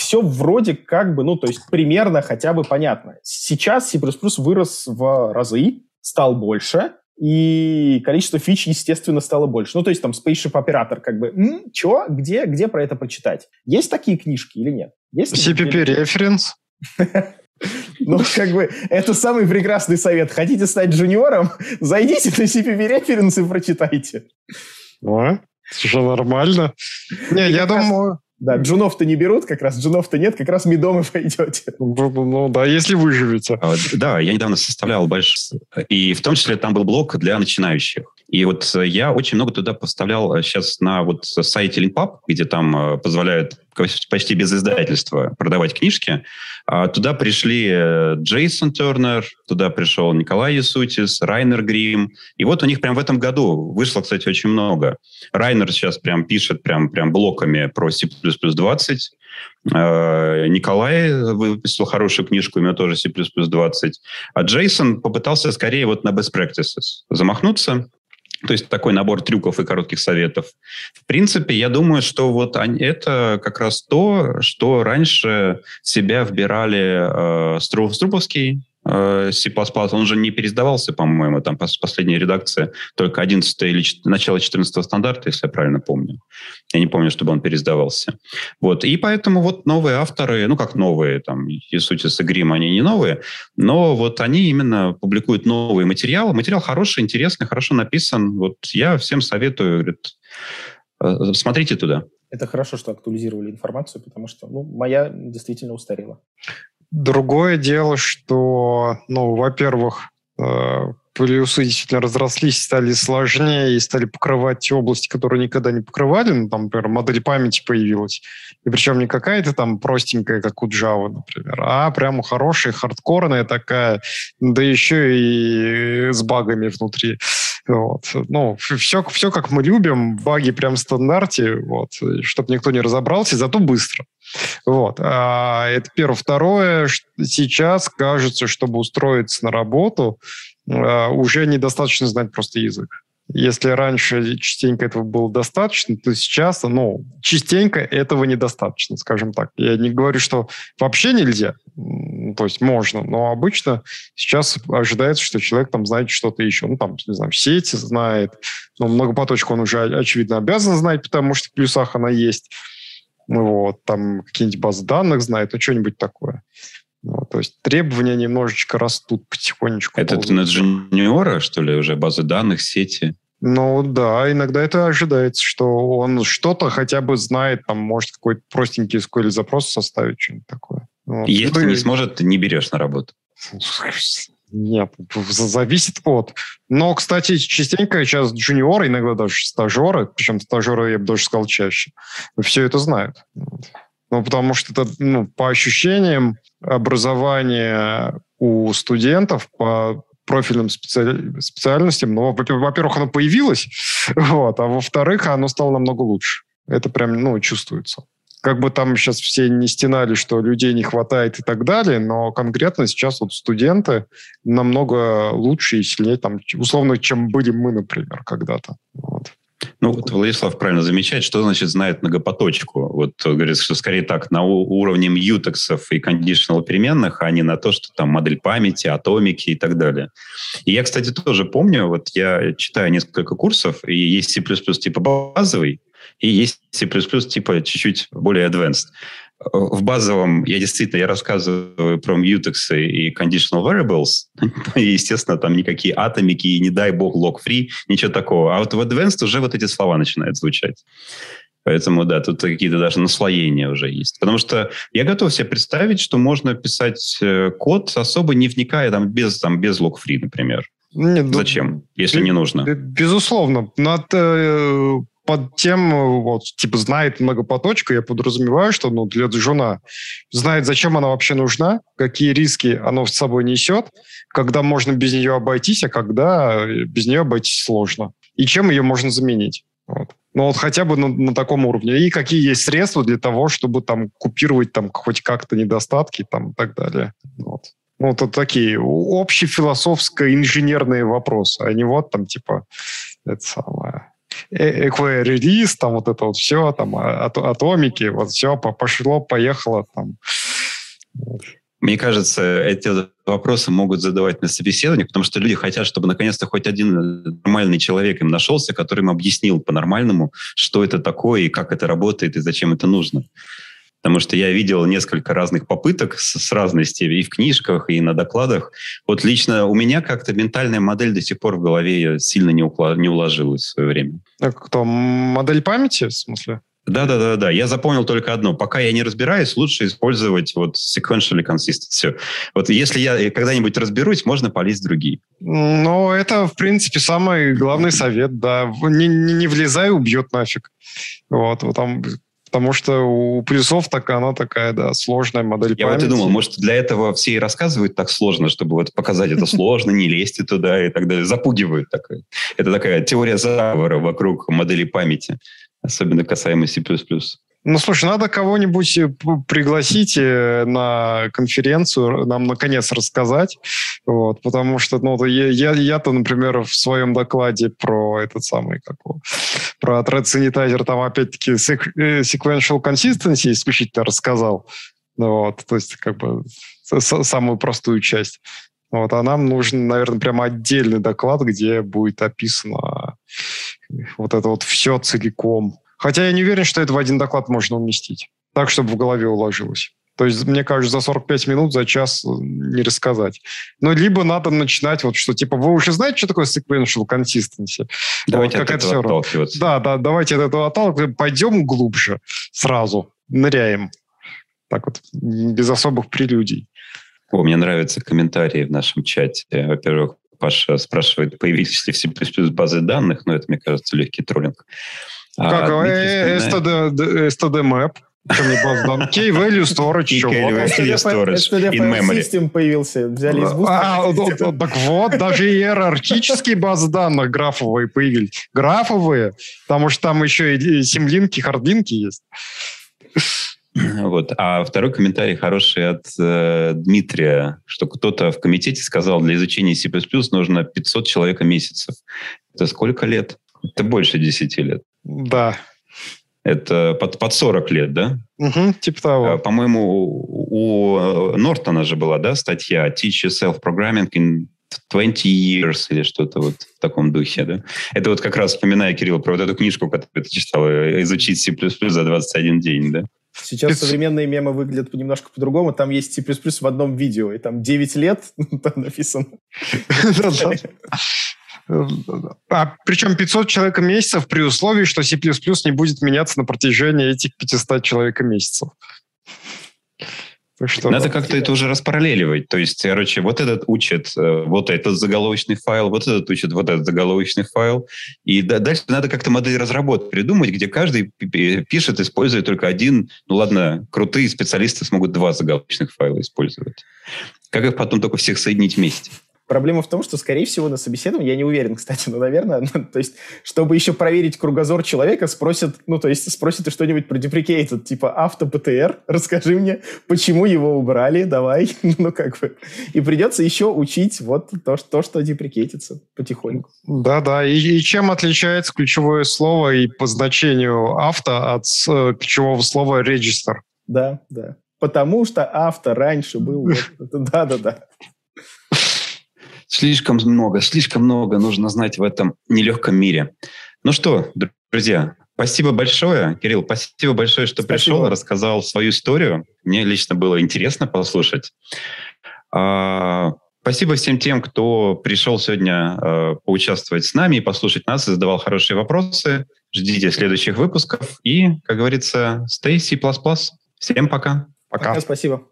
Все вроде как бы, ну, то есть примерно хотя бы понятно. Сейчас C++ вырос в разы, стал больше, и количество фич, естественно, стало больше. Ну, то есть там Spaceship оператор как бы, М, чё, где, где про это прочитать? Есть такие книжки или нет? Есть CPP референс? (laughs) Ну, как бы, это самый прекрасный совет. Хотите стать джуниором? (laughs) Зайдите на CPP референс и прочитайте. О, что нормально. (laughs) Не, я думаю... Да, джунов-то не берут, как раз джунов-то нет, как раз медом и пойдете. Ну, ну да, если выживете. А, да, я недавно составлял большой... И в том числе там был блок для начинающих. И вот я очень много туда поставлял сейчас на вот сайте Linkpub, где там э, позволяют почти без издательства продавать книжки. А туда пришли э, Джейсон Тернер, туда пришел Николай Ясутис, Райнер Грим. И вот у них прям в этом году вышло, кстати, очень много. Райнер сейчас прям пишет прям, прям блоками про C++ 20. Э, Николай выпустил хорошую книжку, у него тоже C++ 20. А Джейсон попытался скорее вот на best practices замахнуться. То есть такой набор трюков и коротких советов. В принципе, я думаю, что вот это как раз то, что раньше себя вбирали э, Струповский, C++, он же не пересдавался, по-моему, там последняя редакция, только 11 или начало 14 стандарта, если я правильно помню. Я не помню, чтобы он пересдавался. Вот. И поэтому вот новые авторы, ну как новые, там, и Грим, они не новые, но вот они именно публикуют новые материалы. Материал хороший, интересный, хорошо написан. Вот я всем советую, говорит, э, смотрите туда. Это хорошо, что актуализировали информацию, потому что ну, моя действительно устарела. Другое дело, что, ну, во-первых, э, плюсы действительно разрослись, стали сложнее и стали покрывать области, которые никогда не покрывали. Ну, там, например, модель памяти появилась. И причем не какая-то там простенькая, как у Java, например, а прямо хорошая, хардкорная такая, да еще и с багами внутри. Вот. Ну, все, все как мы любим, баги прям в стандарте, вот, чтобы никто не разобрался, зато быстро. Вот. А это первое. Второе, сейчас кажется, чтобы устроиться на работу, а, уже недостаточно знать просто язык. Если раньше частенько этого было достаточно, то сейчас, ну, частенько этого недостаточно, скажем так. Я не говорю, что вообще нельзя, то есть можно, но обычно сейчас ожидается, что человек там знает что-то еще. Ну, там, не знаю, сети знает, но многопоточку он уже, очевидно, обязан знать, потому что в плюсах она есть. Вот, там какие-нибудь базы данных знает, ну, что-нибудь такое. Ну, то есть требования немножечко растут потихонечку. Это на джуниора, что ли, уже базы данных, сети? Ну да, иногда это ожидается, что он что-то хотя бы знает, там, может какой-то простенький SQL запрос составить, что-нибудь такое. Вот. Если ты... не сможет, ты не берешь на работу. Нет, зависит от. Но, кстати, частенько сейчас джуниоры, иногда даже стажеры, причем стажеры, я бы даже сказал, чаще, все это знают. Ну, потому что это, ну, по ощущениям, образование у студентов по профильным специаль... специальностям, ну, во-первых, оно появилось, (laughs) вот, а во-вторых, оно стало намного лучше. Это прям, ну, чувствуется. как бы там сейчас все не стенали, что людей не хватает и так далее, но конкретно сейчас вот студенты намного лучше и сильнее, там, условно, чем были мы, например, когда-то. Вот. Ну, вот Владислав правильно замечает, что значит знает многопоточку. Вот говорит, что скорее так, на уровне мьютексов и кондишнал переменных, а не на то, что там модель памяти, атомики и так далее. И я, кстати, тоже помню, вот я читаю несколько курсов, и есть C++ типа базовый, и есть C++ типа чуть-чуть более advanced в базовом я действительно я рассказываю про mutex и conditional variables. (laughs) И, естественно, там никакие атомики, и не дай бог log-free, ничего такого. А вот в advanced уже вот эти слова начинают звучать. Поэтому, да, тут какие-то даже наслоения уже есть. Потому что я готов себе представить, что можно писать э, код, особо не вникая там без, там, без log-free, например. Нет, ну, Зачем, если не нужно? Безусловно. Надо э, под тем, вот, типа, знает многопоточку, я подразумеваю, что, ну, для джуна знает, зачем она вообще нужна, какие риски она с собой несет, когда можно без нее обойтись, а когда без нее обойтись сложно. И чем ее можно заменить. Вот. Ну, вот хотя бы на, на таком уровне. И какие есть средства для того, чтобы там купировать там хоть как-то недостатки там и так далее. Вот. Ну, вот, вот такие общефилософско-инженерные вопросы, а не вот там типа это самое эквай-релиз, там вот это вот все, там а, атомики, вот все пошло, поехало там. Мне кажется, эти вопросы могут задавать на собеседованиях, потому что люди хотят, чтобы наконец-то хоть один нормальный человек им нашелся, который им объяснил по-нормальному, что это такое и как это работает и зачем это нужно. Потому что я видел несколько разных попыток с, с разной степени и в книжках, и на докладах. Вот лично у меня как-то ментальная модель до сих пор в голове сильно не, укла- не уложилась в свое время. А кто? Модель памяти, в смысле? Да, да, да, да. Я запомнил только одно. Пока я не разбираюсь, лучше использовать вот sequentially consistency. Вот если я когда-нибудь разберусь, можно полезть в другие. Ну, это, в принципе, самый главный совет, да. Не, не, не влезай, убьет нафиг. Вот, вот там Потому что у плюсов так она такая, да, сложная модель Я памяти. вот и думал, может, для этого все и рассказывают так сложно, чтобы вот показать это сложно, не лезьте туда и так далее. Запугивают такое. Это такая теория заговора вокруг модели памяти, особенно касаемо C++. Ну, слушай, надо кого-нибудь э, пригласить э, на конференцию, нам наконец рассказать, вот, потому что, ну, я, я-то, например, в своем докладе про этот самый, как его, про Thread Sanitizer, там, опять-таки, э, sequential consistency исключительно рассказал, вот, то есть, как бы, самую простую часть. Вот, а нам нужен, наверное, прямо отдельный доклад, где будет описано вот это вот все целиком, Хотя я не уверен, что это в один доклад можно уместить. Так, чтобы в голове уложилось. То есть, мне кажется, за 45 минут, за час э, не рассказать. Но либо надо начинать вот что, типа, вы уже знаете, что такое sequential consistency? Давайте вот, от этого все отталкиваться. Да, да, давайте от этого отталкиваться. Пойдем глубже сразу, ныряем. Так вот, без особых прелюдий. О, мне нравятся комментарии в нашем чате. Во-первых, Паша спрашивает, появились ли в C++ базы данных, но это, мне кажется, легкий троллинг. Как а, STD, STD Map. Key Value Storage. Key Value Storage in memory. System появился. Взяли из а, Так вот, даже иерархические базы данных графовые появились. Графовые, потому что там еще и симлинки, хардлинки есть. Вот. А второй комментарий хороший от э, Дмитрия, что кто-то в комитете сказал, для изучения C++ нужно 500 человек месяцев. Это сколько лет? Это больше 10 лет. Да. Это под, под 40 лет, да? Угу, типа того. А, по-моему, у Нортона же была, да, статья «Teach yourself programming in 20 years» или что-то вот в таком духе, да? Это вот как раз вспоминаю, Кирилл, про вот эту книжку, которую ты читал, «Изучить C++ за 21 день», да? Сейчас современные мемы выглядят немножко по-другому. Там есть C++ в одном видео, и там 9 лет (laughs) там написано. (laughs) А, причем 500 человек месяцев при условии, что C++ не будет меняться на протяжении этих 500 человек месяцев. Что Надо как-то это уже распараллеливать. То есть, короче, вот этот учит э, вот этот заголовочный файл, вот этот учит вот этот заголовочный файл. И дальше надо как-то модель разработать, придумать, где каждый пишет, используя только один. Ну ладно, крутые специалисты смогут два заголовочных файла использовать. Как их потом только всех соединить вместе? Проблема в том, что, скорее всего, на собеседовании, я не уверен, кстати, но, наверное, (laughs) ну, то есть, чтобы еще проверить кругозор человека, спросят, ну, то есть, спросят ты что-нибудь про deprecated, типа авто ПТР, (laughs) расскажи мне, почему его убрали, давай, (laughs) ну, как бы. И придется еще учить вот то, то что деприкейтится потихоньку. Да-да, и, и чем отличается ключевое слово и по значению авто от э, ключевого слова register? Да, да. Потому что авто раньше был... Да-да-да. Слишком много, слишком много нужно знать в этом нелегком мире. Ну что, друзья, спасибо большое. Кирилл, спасибо большое, что спасибо. пришел, рассказал свою историю. Мне лично было интересно послушать. А, спасибо всем тем, кто пришел сегодня э, поучаствовать с нами и послушать нас и задавал хорошие вопросы. Ждите следующих выпусков. И, как говорится, stay C++. Всем пока. Пока. пока спасибо.